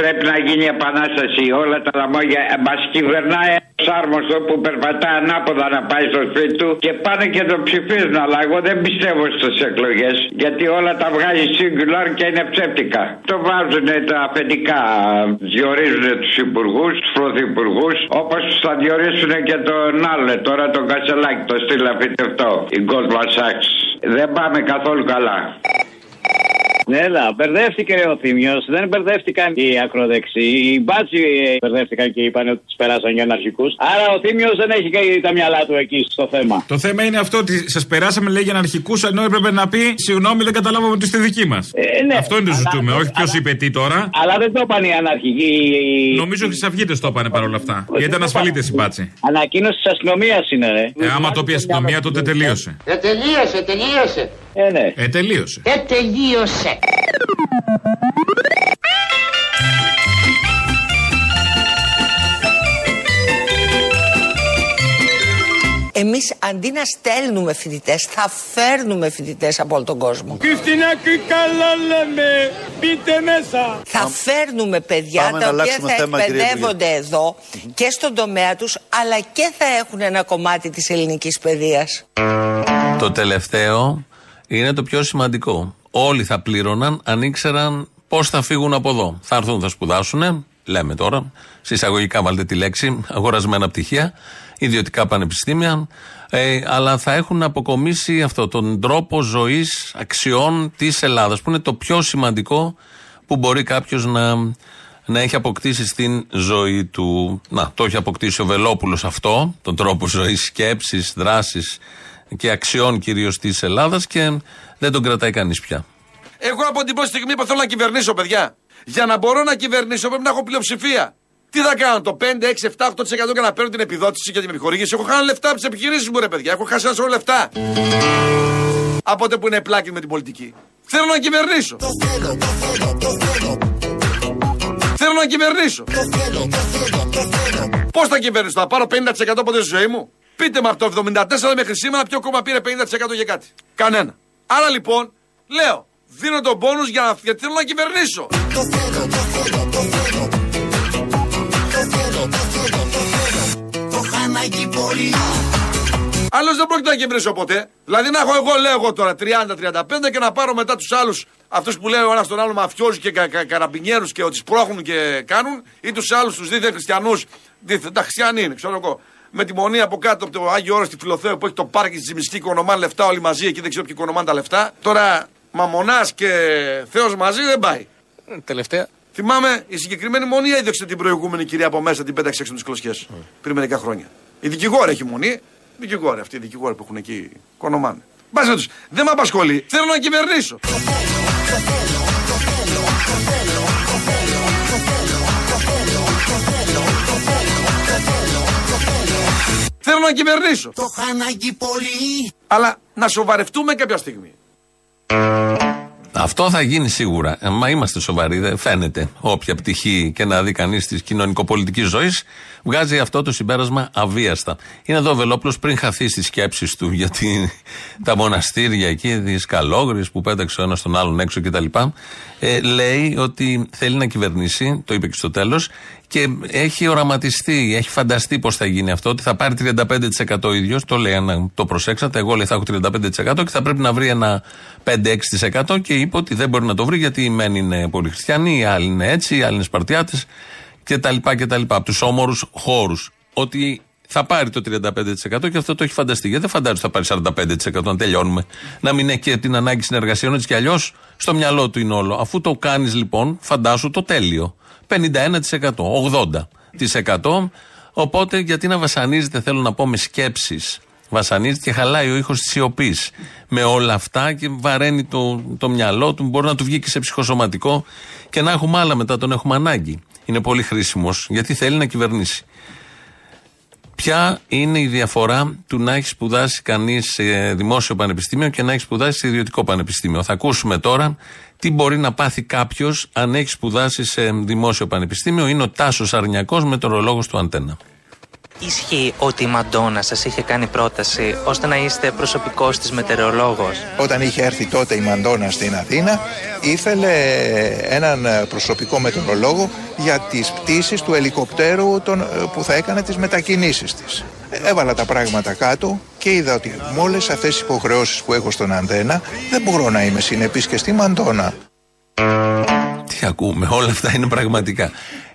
Πρέπει να γίνει επανάσταση. Όλα τα λαμόγια. Μας κυβερνάει ένας άρμοστο που περπατάει ανάποδα να πάει στο σπίτι του και πάνε και το ψηφίζουν. Αλλά εγώ δεν πιστεύω στις εκλογές γιατί όλα τα βγάζει singular και είναι ψεύτικα. Το βάζουν τα αφεντικά. Διορίζουν τους υπουργούς, τους πρωθυπουργούς όπως θα διορίσουν και τον άλλο τώρα τον Κασελάκη, το στείλα φυτευτό. Η Goldman Sachs. Δεν πάμε καθόλου καλά. Έλα, μπερδεύτηκε ο Θήμιος, δεν μπερδεύτηκαν οι ακροδεξιοί. Οι μπάτσι ε, μπερδεύτηκαν και είπαν ότι τους περάσαν για αναρχικούς. Άρα ο Θήμιος δεν έχει και τα μυαλά του εκεί στο θέμα. Το θέμα είναι αυτό ότι σας περάσαμε λέει για αναρχικούς ενώ έπρεπε να πει Συγγνώμη, δεν καταλάβαμε ότι είστε δικοί μας. Ε, ναι. Αυτό είναι το ζητούμε, όχι ποιος είπε τι τώρα. Αλλά δεν το είπαν οι αναρχικοί. Νομίζω ότι οι Χρυσαυγίτε το είπαν παρόλα αυτά. Γιατί ήταν ασφαλίτες οι μπάτσι. Ανακοίνωση της αστυνομίας είναι, ρε. Ε, άμα το πει αστυνομία, τότε τελείωσε. Ε, τελείωσε, τελείωσε. Ε, ναι. Ε, τελείωσε. Ε, τελείωσε. Εμείς αντί να στέλνουμε φοιτητές, θα φέρνουμε φοιτητές από όλο τον κόσμο. Χριστινάκη καλά λέμε, μπείτε μέσα. Θα φέρνουμε παιδιά Πάμε να τα οποία αλλάξουμε θα θέμα, κύριε εκπαιδεύονται εδώ και στον τομέα τους αλλά και θα έχουν ένα κομμάτι της ελληνικής παιδείας. Το τελευταίο είναι το πιο σημαντικό. Όλοι θα πλήρωναν αν ήξεραν πώς θα φύγουν από εδώ. Θα έρθουν, θα σπουδάσουν, λέμε τώρα, συσσαγωγικά βάλτε τη λέξη, αγορασμένα πτυχία, ιδιωτικά πανεπιστήμια, ε, αλλά θα έχουν αποκομίσει αυτό τον τρόπο ζωής αξιών της Ελλάδας, που είναι το πιο σημαντικό που μπορεί κάποιος να, να έχει αποκτήσει στην ζωή του. Να, το έχει αποκτήσει ο Βελόπουλος αυτό, τον τρόπο ζωής, σκέψης, δράσης και αξιών κυρίως της Ελλάδας και δεν τον κρατάει κανείς πια. Εγώ από την πρώτη στιγμή που θέλω να κυβερνήσω, παιδιά. Για να μπορώ να κυβερνήσω πρέπει να έχω πλειοψηφία. Τι θα κάνω, το 5, 6, 7, 8% και να παίρνω την επιδότηση και την επιχορήγηση; Έχω χάσει λεφτά από τις επιχειρήσεις μου, ρε παιδιά. Έχω χάσει ένα σωρό λεφτά. Από τότε που είναι πλάκι με την πολιτική. Θέλω να κυβερνήσω. Θέλω να κυβερνήσω. Πώς θα κυβερνήσω, θα πάρω 50% από τη ζωή μου; Πείτε μου από το 74 μέχρι σήμερα ποιο κόμμα πήρε 50% για κάτι. Κανένα. Άρα λοιπόν, λέω, δίνω τον πόνους για να, γιατί θέλω να κυβερνήσω. Άλλος δεν πρόκειται να κυβερνήσω ποτέ. Δηλαδή να έχω εγώ, λέω εγώ τώρα 30-35 και να πάρω μετά τους άλλους, αυτούς που λέει ο ένας τον άλλο μαφιόζου και κα, κα, καραμπινιέρους και ότι σπρώχνουν και κάνουν, ή τους άλλους τους δίθεν χριστιανούς, δίθεν, τα χριστιανοί είναι, ξέρω εγώ. Με τη μονή από κάτω από το Άγιο Όρος στη Φιλοθέου που έχει το πάρκι τη Ζημισκή και ονομάνε λεφτά όλοι μαζί εκεί δεν ξέρω ποιοι ονομάνε τα λεφτά. Τώρα μαμονά και Θεός μαζί δεν πάει. Τελευταία. Θυμάμαι η συγκεκριμένη μονή έδιωξε την προηγούμενη κυρία από μέσα, την πέταξε έξω από τις κλωσιέ πριν μερικά χρόνια. Η δικηγόρη έχει μονή. Δικηγόρη, αυτή οι δικηγόροι που έχουν εκεί κονομάνε. Μπας τους, δεν με απασχολεί. Θέλω να κυβερνήσω. Θέλω να κυβερνήσω. Το χάναγγι πολύ. Αλλά να σοβαρευτούμε κάποια στιγμή. Αυτό θα γίνει σίγουρα. Ε, Μα είμαστε σοβαροί, δεν φαίνεται. Όποια πτυχή και να δει κανείς της κοινωνικοπολιτικής ζωής, βγάζει αυτό το συμπέρασμα αβίαστα. Είναι εδώ ο Βελόπουλος πριν χαθεί στις σκέψεις του γιατί [laughs] τα μοναστήρια εκεί, τις καλόγρε που πέταξε ο ένας τον άλλον έξω κτλ. Ε, λέει ότι θέλει να κυβερνήσει, το είπε και στο τέλος, και έχει οραματιστεί, έχει φανταστεί πώς θα γίνει αυτό, ότι θα πάρει 35% ο ίδιος. Το λέει, αν το προσέξατε. Εγώ λέει θα έχω 35% και θα πρέπει να βρει ένα 5-6% και είπε ότι δεν μπορεί να το βρει γιατί οι μεν είναι πολύ χριστιανοί, οι άλλοι είναι έτσι, οι άλλοι είναι Σπαρτιάτες κτλ. κτλ. Από τους όμορους χώρους. Ότι θα πάρει το 35% και αυτό το έχει φανταστεί. Γιατί δεν φαντάζει ότι θα πάρει 45% να τελειώνουμε. Να μην έχει και την ανάγκη συνεργασιών έτσι κι αλλιώς στο μυαλό του είναι όλο. Αφού το κάνεις λοιπόν, φαντάσου το τέλειο. 51%, 80%. Οπότε γιατί να βασανίζεται, θέλω να πω, με σκέψεις. Βασανίζεται και χαλάει ο ήχος της σιωπής. Με όλα αυτά και βαραίνει το, το μυαλό του. Μπορεί να του βγει και σε ψυχοσωματικό και να έχουμε άλλα μετά, τον έχουμε ανάγκη. Είναι πολύ χρήσιμος γιατί θέλει να κυβερνήσει. Ποια είναι η διαφορά του να έχει σπουδάσει κανείς σε δημόσιο πανεπιστήμιο και να έχει σπουδάσει σε ιδιωτικό πανεπιστήμιο; Θα ακούσουμε τώρα τι μπορεί να πάθει κάποιος αν έχει σπουδάσει σε δημόσιο πανεπιστήμιο. Είναι ο Τάσος Αρνιακός, μετεωρολόγος του Αντένα. Ισχύει ότι η Μαντόνα σας είχε κάνει πρόταση ώστε να είστε προσωπικός της μετεωρολόγος; Όταν είχε έρθει τότε η Μαντόνα στην Αθήνα, ήθελε έναν προσωπικό μετεωρολόγο για τις πτήσεις του ελικοπτέρου τον, που θα έκανε τις μετακινήσεις της. Έβαλα τα πράγματα κάτω και είδα ότι με όλες αυτές τις υποχρεώσεις που έχω στον Αντένα δεν μπορώ να είμαι συνεπής και στη Μαντόνα. Τι ακούμε, όλα αυτά είναι πραγματικά.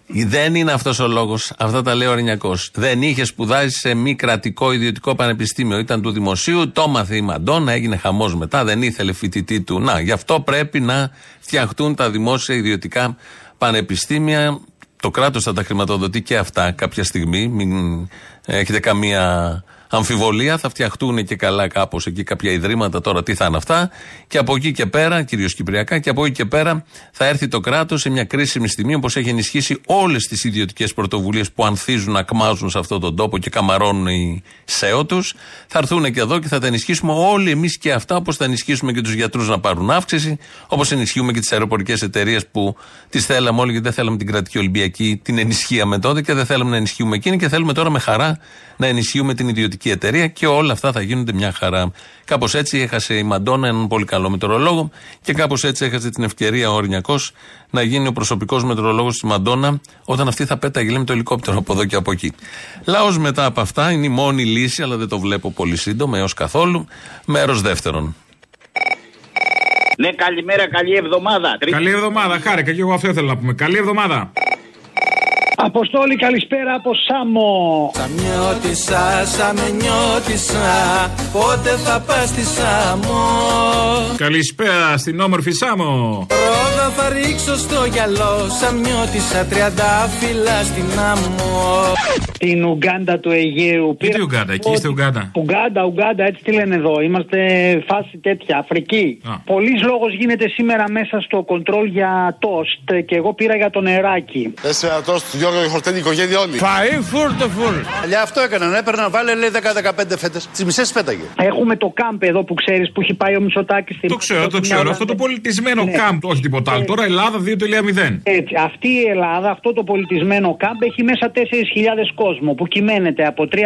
Δεν είναι αυτός ο λόγος. Αυτά τα λέει ο Αρνιακός. Δεν είχε σπουδάσει σε μη κρατικό ιδιωτικό πανεπιστήμιο. Ήταν του δημοσίου, το μάθε η Μαντόνα, έγινε χαμός μετά, δεν ήθελε φοιτητή του. Να, γι' αυτό πρέπει να φτιαχτούν τα δημόσια ιδιωτικά πανεπιστήμια. Το κράτος θα τα χρηματοδοτεί και αυτά κάποια στιγμή. Μην έχετε καμία αμφιβολία. Θα φτιαχτούν και καλά κάπως εκεί κάποια ιδρύματα τώρα. Τι θα είναι αυτά. Και από εκεί και πέρα, κυρίως Κυπριακά, και από εκεί και πέρα θα έρθει το κράτος σε μια κρίσιμη στιγμή όπως έχει ενισχύσει όλες τις ιδιωτικές πρωτοβουλίες που ανθίζουν, ακμάζουν σε αυτόν τον τόπο και καμαρώνουν οι ΣΕΟ τους. Θα έρθουν και εδώ και θα τα ενισχύσουμε όλοι εμείς και αυτά, όπως θα ενισχύσουμε και τους γιατρούς να πάρουν αύξηση, όπως ενισχύουμε και τις αεροπορικές εταιρείες που τις θέλαμε όλοι γιατί δεν θέλαμε την κρατική Ολυμπιακή, την ενισχύαμε τότε και δεν θέλαμε να ενισχύουμε εκείνη και θέλουμε τώρα με χαρά να ενισχύουμε την ιδιωτική εταιρεία και όλα αυτά θα γίνονται μια χαρά. Κάπως έτσι έχασε η Μαντόνα έναν πολύ καλό μετεωρολόγο και κάπως έτσι έχασε την ευκαιρία ο Ορνιακό να γίνει ο προσωπικός μετεωρολόγο τη Μαντόνα όταν αυτή θα πέταγε λέει, με το ελικόπτερο από εδώ και από εκεί. Λαός μετά από αυτά είναι η μόνη λύση, αλλά δεν το βλέπω πολύ σύντομα έως καθόλου. Μέρος δεύτερον. Ναι, καλημέρα, καλή εβδομάδα. Καλή εβδομάδα, χάρηκα και εγώ αυτό ήθελα να πούμε. Καλή εβδομάδα. Αποστόλη, καλησπέρα από Σάμο. Σαμιώτησα, σαμενιώτησα, πότε θα πας στη Σάμο. Καλησπέρα στην όμορφη Σάμο. Ρόδα θα ρίξω στο γυαλό, σαμιώτησα τριάντα φύλλα στην άμμο. Την Ουγγάντα του Αιγαίου. Τι Ουγγάντα, εκεί είστε Ουγγάντα; Ουγγάντα, Ουγγάντα, έτσι τι λένε εδώ. Είμαστε φάση τέτοια, Αφρική. Πολλή λόγος γίνεται σήμερα μέσα στο κοντρόλ για τόστ και εγώ πήρα για το νεράκι. Τέσσερα τόστ, Γιώργο, η χορτένη οικογένεια όλοι. Φαΐ φουρ το φουρ. Αλλιά αυτό έκαναν. Έπαιρναν, βάλε λέει 10-15 φέτες. Τις μισές πέταγε. Έχουμε το κάμπ εδώ που ξέρεις που έχει πάει ο Μισοτάκη στην Το ξέρω, το ξέρω. Αυτό το πολιτισμένο κάμπ, όχι τίποτα άλλο. Τώρα Ελλάδα 2.0. Έτσι, αυτή η Ελλάδα, αυτό το πολιτισμένο κάμπ έχει μέσα 4.000 κόσμο που κυμαίνεται από 3.500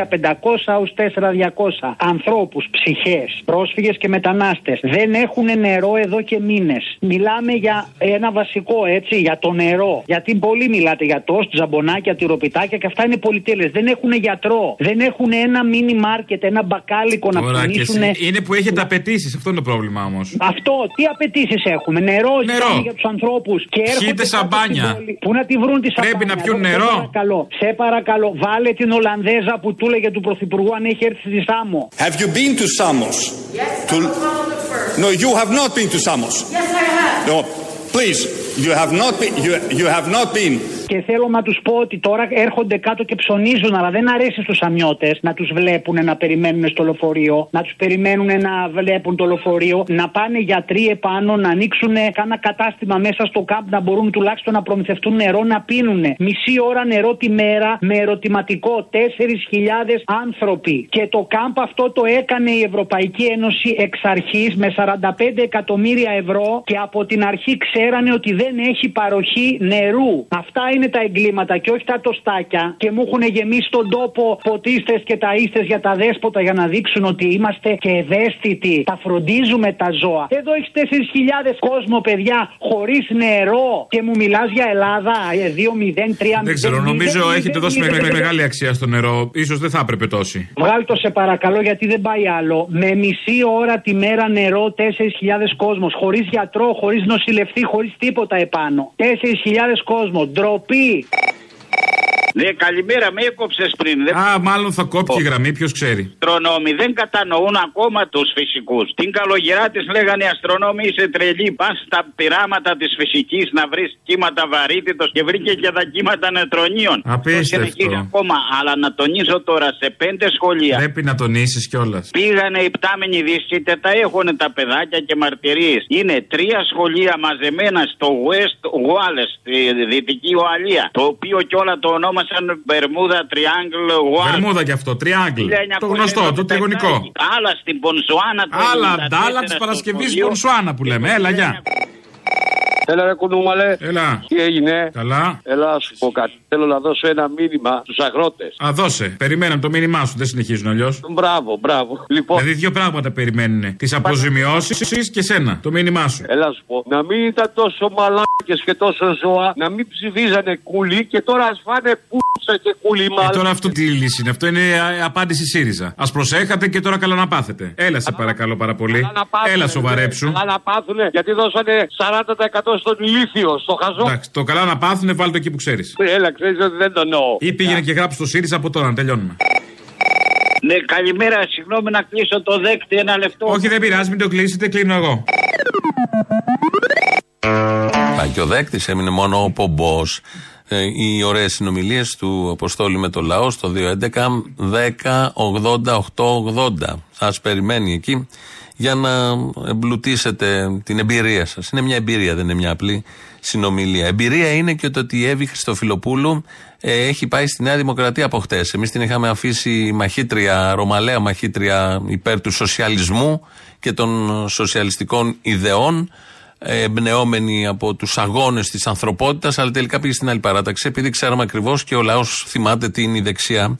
έως 4.200 ανθρώπους, ψυχές, πρόσφυγες και μετανάστες. Δεν έχουν νερό εδώ και μήνες. Μιλάμε για ένα βασικό έτσι, για το νερό. Γιατί πολλοί μιλάτε για τόστ, ζαμπονάκια, τυροπιτάκια και αυτά είναι πολυτέλειες. Δεν έχουν γιατρό. Δεν έχουν ένα μίνι μάρκετ, ένα μπακάλικο να Τώρα και πουλήσουν. εσύ. Είναι που έχετε απαιτήσεις, αυτό είναι το πρόβλημα όμως. Αυτό, τι απαιτήσεις έχουμε; Νερό, Νερό. ζητάμε για τους ανθρώπους. Και έρχονται Πιείτε κάτω σαμπάνια. στην πόλη. Πού να τη βρουν τη σαμπάνια. Πρέπει να πιούν εδώ, νερό. Σε παρακαλώ, σε παρακαλώ, βάλε την Ολλανδέζα που του έλεγε του Πρωθυπουργού αν έχει έρθει στη Σάμο. Have you been to Samos? To... No, you have not been to Samos. Yes, I have. No, please, you have not been. You, you have not been. Και θέλω να τους πω ότι τώρα έρχονται κάτω και ψωνίζουν, αλλά δεν αρέσει στους αμιώτε να τους βλέπουν να περιμένουν στο λεωφορείο, να τους περιμένουν να βλέπουν το λεωφορείο, να πάνε γιατροί επάνω, να ανοίξουν κάνα κατάστημα μέσα στο κάμπ, να μπορούν τουλάχιστον να προμηθευτούν νερό να πίνουν. Μισή ώρα νερό τη μέρα με ερωτηματικό 4.000 άνθρωποι. Και το κάμπ αυτό το έκανε η Ευρωπαϊκή Ένωση εξ αρχής με 45 εκατομμύρια ευρώ και από την αρχή ξέρανε ότι δεν έχει παροχή νερού. Αυτά είναι τα εγκλήματα και όχι τα τοστάκια. Και μου έχουν γεμίσει τον τόπο ποτίστε και ταΐστες για τα δέσποτα για να δείξουν ότι είμαστε και ευαίσθητοι. Τα φροντίζουμε τα ζώα. Εδώ έχεις 4.000 κόσμο, παιδιά, χωρίς νερό. Και μου μιλάς για Ελλάδα ε, 2-0, 3-0. Δεν ξέρω, νομίζω 0, έχετε δώσει με- με- με- μεγάλη αξία στο νερό. σω δεν θα έπρεπε τόση. Βγάλ το σε παρακαλώ γιατί δεν πάει άλλο. Με μισή ώρα τη μέρα νερό 4.000 κόσμος. Χωρίς γιατρό, χωρίς νοσηλευτή, χωρίς τίποτα επάνω. 4.000 κόσμο. Ντροπή ντροπή. Ναι, καλημέρα, με έκοψες πριν. Δεν... Α, μάλλον θα κόπηκε η γραμμή, ποιος ξέρει. Αστρονόμοι δεν κατανοούν ακόμα τους φυσικούς. Την καλογερά της λέγανε οι αστρονόμοι είσαι τρελή. Πας στα πειράματα της φυσικής να βρεις κύματα βαρύτητος και βρήκε και τα κύματα νετρονίων. Απίστευτο. Το συνεχίζει ακόμα. Αλλά να τονίσω τώρα σε πέντε σχολεία. Πρέπει να τονίσεις κιόλας. Πήγανε οι πτάμενοι δίσκητε, τα έχουν τα παιδάκια και μαρτυρίες. Είναι τρία σχολεία μαζεμένα στο West Wales, στη δυτική Ουαλία. Το οποίο κιόλα το ονόμασαν Μπερμούδα Triangle Wales. Βερμούδα κι αυτό, τριάγκλ. Το γνωστό, το τριγωνικό. Άλλα στην Πονσουάνα. το Άλλα 94 αντάλλα της στο Παρασκευής σχολείο. Πονσουάνα που λέμε. Έλα, γεια. Έλα ρε κουνούμαλε. Έλα. Τι έγινε; Καλά. Έλα να σου πω κάτι. Θέλω να δώσω ένα μήνυμα στους αγρότες. Α, δώσε. Περιμέναν το μήνυμά σου. Δεν συνεχίζουν αλλιώς. Μπράβο, μπράβο. Λοιπόν, Δηλαδή δύο πράγματα περιμένουν. Τις αποζημιώσεις και σένα. Το μήνυμά σου. έλα να σου πω. Να μην ήταν τόσο μαλάκες και τόσο ζώα. Να μην ψηφίζανε κούλι και τώρα ας φάνε πούτσα και κούλι Ε, μάλλον. τώρα αυτό τι λύση είναι. Αυτό είναι α, απάντηση ΣΥΡΙΖΑ. Α προσέχατε και τώρα καλά να πάθετε. Έλα σε παρακαλώ πάρα πολύ. Να πάθουνε, Έλα σοβαρέψου. Καλά να πάθουνε γιατί δώσανε 40% στον ηλίθιο, στο χαζό. Εντάξει, το καλά να πάθουνε, βάλτε το εκεί που ξέρεις. Έλα, ξέρεις ότι δεν το εννοώ. Ή πήγαινε και γράψει το ΣΥΡΙΖΑ από τώρα να τελειώνουμε. Ναι, καλημέρα, συγγνώμη να κλείσω το δέκτη ένα λεπτό. Όχι, δεν πειράζει, μην το κλείσετε, κλείνω εγώ. Πάει και ο δέκτη, έμεινε μόνο ο πομπός. Ε, οι ωραίες συνομιλίες του Αποστόλη με το λαό στο 211 10 80 880. Σας περιμένει εκεί για να εμπλουτίσετε την εμπειρία σας. Είναι μια εμπειρία, δεν είναι μια απλή συνομιλία. Εμπειρία είναι και το ότι η Εύη Χριστοφιλοπούλου ε, έχει πάει στη Νέα Δημοκρατία από χτες. Εμείς την είχαμε αφήσει μαχήτρια, ρωμαλαία μαχήτρια υπέρ του σοσιαλισμού και των σοσιαλιστικών ιδεών ε, εμπνεόμενη από τους αγώνες της ανθρωπότητας, αλλά τελικά πήγε στην άλλη παράταξη, επειδή ξέραμε ακριβώς και ο λαός θυμάται τι είναι η δεξιά.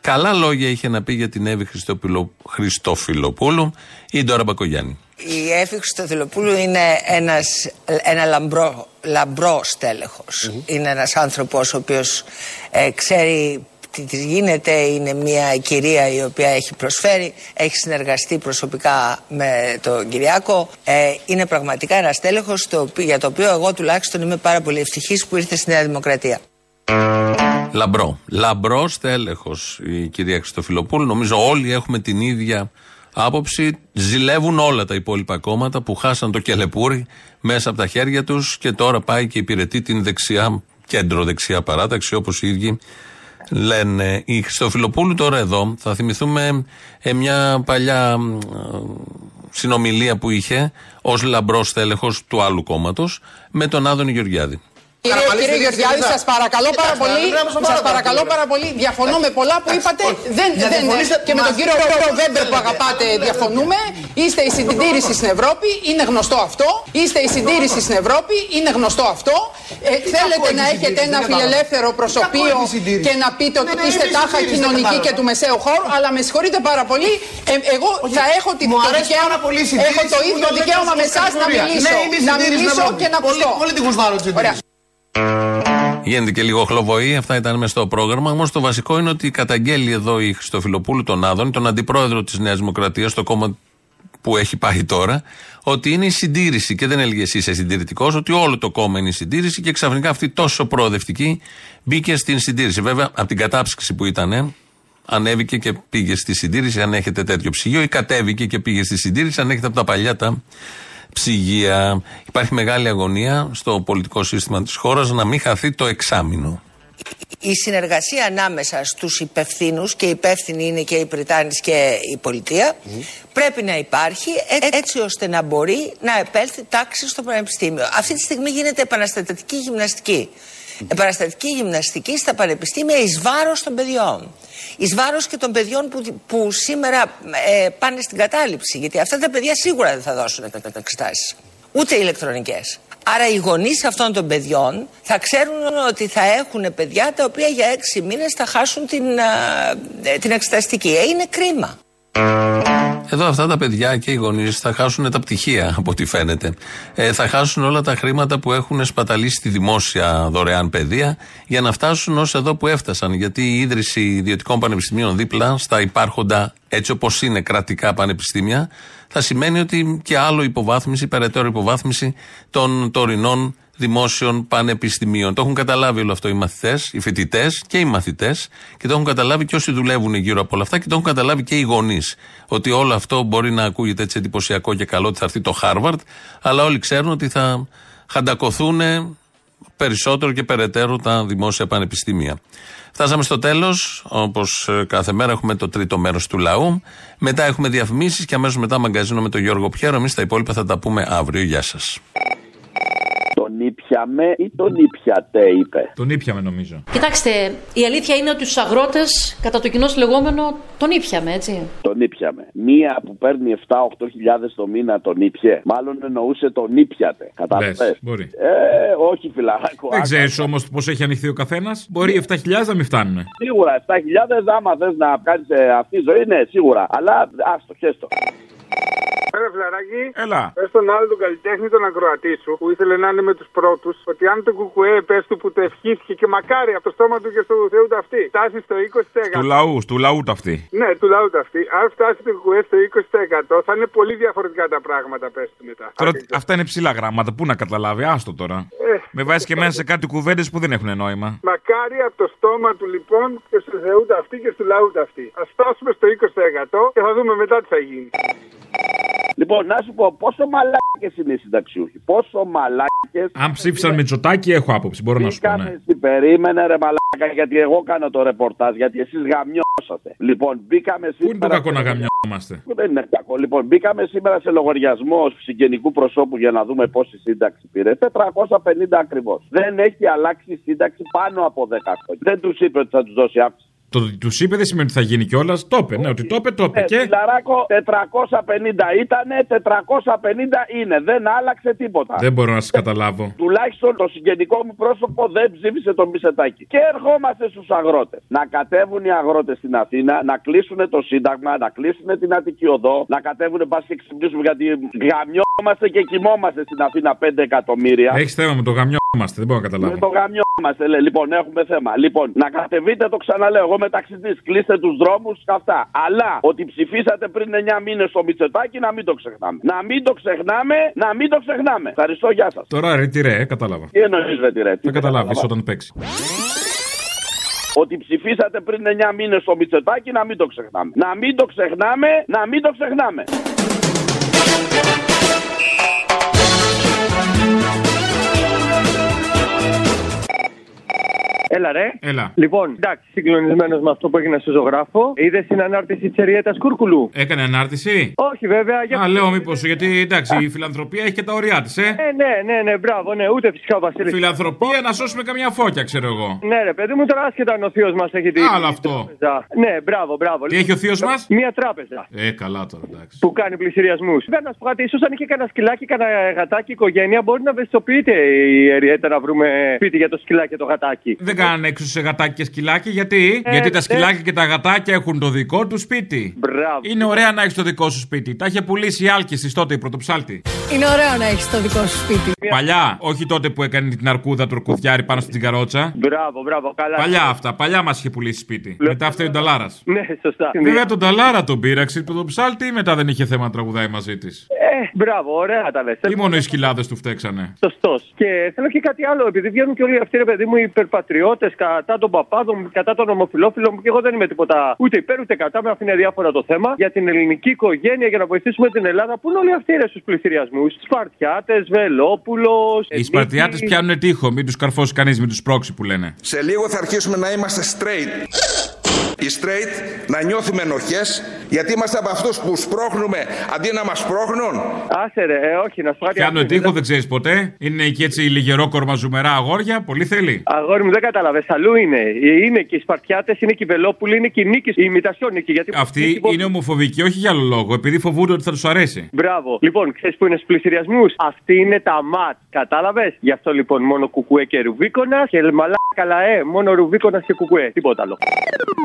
Καλά λόγια είχε να πει για την Εύη Χριστοπιλο- Χριστοφιλοπούλου η Ντόρα Μπακογιάννη. Η Εύη Χριστοδηλοπούλου είναι ένας, ένα λαμπρό, λαμπρό στέλεχος. Είναι ένας άνθρωπος ο οποίος ε, ξέρει τι της γίνεται, είναι μια κυρία η οποία έχει προσφέρει, έχει συνεργαστεί προσωπικά με τον Κυριάκο. Ε, είναι πραγματικά ένα στέλεχος το οποίο- για το οποίο εγώ τουλάχιστον είμαι πάρα πολύ ευτυχής που ήρθε στη Νέα Δημοκρατία. Λαμπρό. Λαμπρό στέλεχος η κυρία Χριστοφιλοπούλου. Νομίζω όλοι έχουμε την ίδια άποψη. Ζηλεύουν όλα τα υπόλοιπα κόμματα που χάσαν το κελεπούρι μέσα από τα χέρια τους και τώρα πάει και υπηρετεί την δεξιά, κέντρο-δεξιά παράταξη όπως οι ίδιοι λένε. Η Χριστοφιλοπούλου τώρα εδώ θα θυμηθούμε ε, μια παλιά μ, ε, συνομιλία που είχε ως λαμπρός τέλεχο του άλλου κόμματος με τον Άδωνη Γεωργιάδη. Κύριε, κύριε Γεωργιάδη, σας παρακαλώ πάρα πολύ. Σας παρακαλώ πάρα πολύ. Διαφωνώ με πολλά που είπατε. Δεν, δεν, και με τον κύριο Βέμπερ που αγαπάτε διαφωνούμε. Είστε η συντήρηση στην Ευρώπη, είναι γνωστό αυτό. Είστε η συντήρηση στην Ευρώπη, είναι γνωστό αυτό. Ε, θέλετε να έχετε ένα φιλελεύθερο προσωπείο και να πείτε ότι είστε τάχα κοινωνική και του μεσαίου χώρου, αλλά με συγχωρείτε πάρα πολύ. Ε, εγώ θα έχω τη- το δικαίωμα, έχω το ίδιο δικαίωμα με εσάς να μιλήσω. Να μιλήσω και να ακουστώ. Ωραία. Γίνεται και λίγο χλωβοή, αυτά ήταν μέσα στο πρόγραμμα. Όμως το βασικό είναι ότι καταγγέλει εδώ η Χριστοφιλοπούλου τον Άδωνη, τον αντιπρόεδρο της Νέας Δημοκρατίας, το κόμμα που έχει πάει τώρα, ότι είναι η συντήρηση. Και δεν έλεγε εσύ είσαι συντηρητικός, ότι όλο το κόμμα είναι η συντήρηση και ξαφνικά αυτή τόσο προοδευτική μπήκε στην συντήρηση. Βέβαια, από την κατάψυξη που ήταν, ανέβηκε και πήγε στη συντήρηση, αν έχετε τέτοιο ψυγείο, ή κατέβηκε και πήγε στη συντήρηση, αν έχετε από τα παλιά τα ψυγεία. Υπάρχει μεγάλη αγωνία στο πολιτικό σύστημα της χώρας να μην χαθεί το εξάμεινο. η συνεργασία ανάμεσα στους υπευθύνους και υπεύθυνοι είναι και οι Πριτάνης και η πολιτεία πρέπει να υπάρχει έ- έτσι ώστε να μπορεί να επέλθει τάξη στο πανεπιστήμιο. Αυτή τη στιγμή γίνεται επαναστατική γυμναστική. Επαναστατική γυμναστική στα πανεπιστήμια εις βάρος των παιδιών. Εις βάρος και των παιδιών που, που σήμερα ε, πάνε στην κατάληψη. Γιατί αυτά τα παιδιά σίγουρα δεν θα δώσουν εξετάσεις. Ούτε ηλεκτρονικές. Άρα οι γονείς αυτών των παιδιών θα ξέρουν ότι θα έχουν παιδιά τα οποία για έξι μήνες θα χάσουν την, α, ε, την εξεταστική. Ε, είναι κρίμα. Εδώ αυτά τα παιδιά και οι γονείς θα χάσουν τα πτυχία, από ό,τι φαίνεται. Ε, θα χάσουν όλα τα χρήματα που έχουν σπαταλήσει στη δημόσια δωρεάν παιδεία για να φτάσουν ως εδώ που έφτασαν. Γιατί η ίδρυση ιδιωτικών πανεπιστημίων δίπλα στα υπάρχοντα, έτσι όπως είναι κρατικά πανεπιστήμια, θα σημαίνει ότι και άλλο υποβάθμιση, περαιτέρω υποβάθμιση των τωρινών δημόσιων πανεπιστημίων. Το έχουν καταλάβει όλο αυτό οι μαθητές, οι φοιτητές και οι μαθητές και το έχουν καταλάβει και όσοι δουλεύουν γύρω από όλα αυτά και το έχουν καταλάβει και οι γονείς. Ότι όλο αυτό μπορεί να ακούγεται έτσι εντυπωσιακό και καλό ότι θα έρθει το Χάρβαρντ, αλλά όλοι ξέρουν ότι θα χαντακωθούν περισσότερο και περαιτέρω τα δημόσια πανεπιστήμια. Φτάσαμε στο τέλος. Όπως κάθε μέρα έχουμε το τρίτο μέρος του λαού. Μετά έχουμε διαφημίσεις και αμέσως μετά μαγκαζίνο με τον Γιώργο Πιέρο. Εμείς τα υπόλοιπα θα τα πούμε αύριο. Γεια σας. Τον τον ήπιαμε ή τον ήπιατε, είπε. Τον ήπιαμε νομίζω. Κοιτάξτε, η αλήθεια είναι ότι στου αγρότες, κατά το κοινό λεγόμενο, τον ήπιαμε, έτσι. Τον ήπιαμε. Μία που παίρνει 7-8 χιλιάδες το μήνα τον ήπιε. Μάλλον εννοούσε τον ήπιατε. Κατάλαβες; Λες, μπορεί. Ε, όχι φιλαράκο. Δεν ξέρεις όμως πώς έχει ανοιχθεί ο καθένας. Μπορεί 7.000 να μην φτάνουν. Σίγουρα 7.000 άμα θες να κάνεις αυτή τη ζωή, ναι, σίγουρα. Αλλά άστο, χέστο. Έλα, φιλαράκι. Έλα. Πες τον άλλο τον καλλιτέχνη, τον ακροατή σου, που ήθελε να είναι με τους πρώτους, ότι αν το κουκουέ πες του που το ευχήθηκε και μακάρι από το στόμα του και στο Θεού ταυτί, φτάσει στο 20%. Του λαού, του λαού ταυτή. Ναι, του λαού ταυτί. Αν φτάσει το κουκουέ στο 20% θα είναι πολύ διαφορετικά τα πράγματα, πες του μετά. Τώρα αυτά είναι ψηλά γράμματα. Πού να καταλάβει, άστο τώρα. Ε, Με βάζεις και μέσα σε κάτι κουβέντες που δεν έχουν νόημα. Μακάρι από το στόμα του λοιπόν και στο Θεού ταυτί και στο λαού ταυτί. Α φτάσουμε στο 20% και θα δούμε μετά τι θα γίνει. Λοιπόν, να σου πω πόσο μαλάκες είναι οι συνταξιούχοι. Πόσο μαλάκες. Αν ψήφισαν με τσοτάκι, έχω άποψη. Μπορώ να σου πω. Ναι. Τι περίμενε, ρε μαλάκα, γιατί εγώ κάνω το ρεπορτάζ, γιατί εσείς γαμιώσατε. Λοιπόν, μπήκαμε σήμερα. Πού είναι το κακό να γαμιόμαστε; Δεν είναι κακό. Λοιπόν, μπήκαμε σήμερα σε λογαριασμό συγγενικού προσώπου για να δούμε πόση σύνταξη πήρε. 450 ακριβώς. Δεν έχει αλλάξει η σύνταξη πάνω από 10 χρόνια. Δεν τους είπε ότι θα τους δώσει αύξηση. Το ότι τους είπε δεν σημαίνει ότι θα γίνει κιόλας. Το είπε, ναι, ότι το είπε, το είπε. Ε, Και Φιλαράκο, 450 ήτανε, 450 είναι. Δεν άλλαξε τίποτα. δεν μπορώ να σας καταλάβω. [laughs] Τουλάχιστον το συγγενικό μου πρόσωπο δεν ψήφισε τον Μισετάκη. Και ερχόμαστε στους αγρότες. Να κατέβουν οι αγρότες στην Αθήνα, να κλείσουν το Σύνταγμα, να κλείσουν την Αττική Οδό, να κατέβουν πας και ξυπνήσουμε γιατί γαμιόμαστε και κοιμόμαστε στην Αθήνα 5 εκατομμύρια. Έχεις θέμα με το γαμιόμαστε, δεν μπορώ να Με καταλάβω. το γαμιόμαστε, λέει. Λοιπόν, έχουμε θέμα. Λοιπόν, να κατεβείτε το ξαναλέω. Εγώ με ταξιτής, κλείστε τους δρόμους και αυτά. Αλλά ότι ψηφίσατε πριν 9 μήνες στο Μητσοτάκι να μην το ξεχνάμε. Να μην το ξεχνάμε, να μην το ξεχνάμε. Ευχαριστώ, γεια σας. Τώρα ρε τι ρε, ε, κατάλαβα. Τι εννοείς, ρε, τι ρε. τι Θα καταλάβεις καταλάβα. όταν παίξει. Ότι ψηφίσατε πριν 9 μήνες στο Μητσοτάκι να μην το ξεχνάμε. Να μην το ξεχνάμε, να μην το ξεχνάμε. Έλα, ρε. Έλα. Λοιπόν, εντάξει, συγκλονισμένος με αυτό που έγινε στο ζωγράφο. Είδες την ανάρτηση της Εριέτας Κούρκουλου; Έκανε ανάρτηση; Όχι, βέβαια. Για... Α, λέω μήπως γιατί εντάξει η φιλανθρωπία έχει και τα ωριά της, ε. Ε, ναι, ναι, ναι, μπράβο, ναι, ούτε φυσικά ο Βασίλης. Φιλανθρωπία να σώσουμε καμιά φώκια, ξέρω εγώ. Ναι, ρε, παιδί μου, τώρα άσχετα αν ο θείος μας έχει την. Άλλο αυτό. τράπεζα. Ναι, μπράβο, μπράβο. Τι έχει ο θείος μας; Μία τράπεζα Ε, καλά τώρα, εντάξει. που κάνει πλησιριασμούς. Δεν να σου πω κάτι, ίσως αν είχε κανένα σκυλάκι, κανένα γατάκι οικογένεια, μπορεί να ευαισθητοποιείται η Εριέτα να βρούμε σπίτι για το σκυλάκι και το γατάκι. Δεν κάνανε έξω σε γατάκι και σκυλάκι, γιατί; Ε, γιατί τα ναι. σκυλάκια και τα γατάκια έχουν το δικό του σπίτι. Μπράβο. Είναι ωραία να έχεις το δικό σου σπίτι. Τα είχε πουλήσει η Άλκηση τότε η πρωτοψάλτη. Είναι ωραίο να έχεις το δικό σου σπίτι. Παλιά, όχι τότε που έκανε την αρκούδα του ορκουδιάρη πάνω στην καρότσα. Μπράβο, μπράβο, καλά. Παλιά αυτά, παλιά μας είχε πουλήσει σπίτι. Μετά φταίει ο Νταλάρας. Ναι, σωστά. Βέβαια τον Νταλάρα τον πήραξε τον ψάλτη ή μετά δεν είχε θέμα να τραγουδάει μαζί της; Ε, μπράβο, ωραία τα λες. Ή μόνο οι σκυλάδες του φταίξανε. Σωστός. Και θέλω και κάτι άλλο, επειδή βγαίνουν και όλοι αυτοί, ρε παιδί μου, οι υπερπατριώτε κατά των παπάδων, κατά των ομοφυλόφιλων, και εγώ δεν είμαι τίποτα ούτε υπέρ ούτε κατά, με αφήνει διάφορα το θέμα, για την ελληνική οικογένεια, για να βοηθήσουμε την Ελλάδα. Πού είναι όλοι αυτοί ρε στους πληθυριασμούς, Σπαρτιάτες, Βελόπουλος. Οι Σπαρτιάτες πιάνουν τείχο, μην τους καρφώσεις κανείς, μην τους πρόξει που λένε. Σε λίγο θα αρχίσουμε να είμαστε straight. Οι straight να νιώθουμε ενοχές γιατί είμαστε από αυτούς που σπρώχνουμε αντί να μας σπρώχνουν. Άσε ρε, ε, όχι, να σου πω κάτι. Πιάνουν τείχο, δεν ξέρεις ποτέ. Είναι εκεί έτσι λιγερόκορμα ζουμερά αγόρια, πολύ θέλει. Αγόρι μου, δεν κατάλαβες. Αλλού είναι. Είναι και οι Σπαρτιάτες, είναι και οι Βελόπουλοι, είναι και οι νίκης, η ημιτασιόν νίκη. Γιατί... Αυτοί είναι ομοφοβικοί, όχι για άλλο λόγο, επειδή φοβούνται ότι θα τους αρέσει. Μπράβο. Λοιπόν, ξέρεις που είναι στους πληστηριασμού. Αυτή είναι τα ματς. Κατάλαβες; Γι' αυτό λοιπόν μόνο κουκουέ και ρουβίκονας και μαλάκα λαέ. Μόνο ρουβίκονας και κουκουέ. Τίποτα άλλο.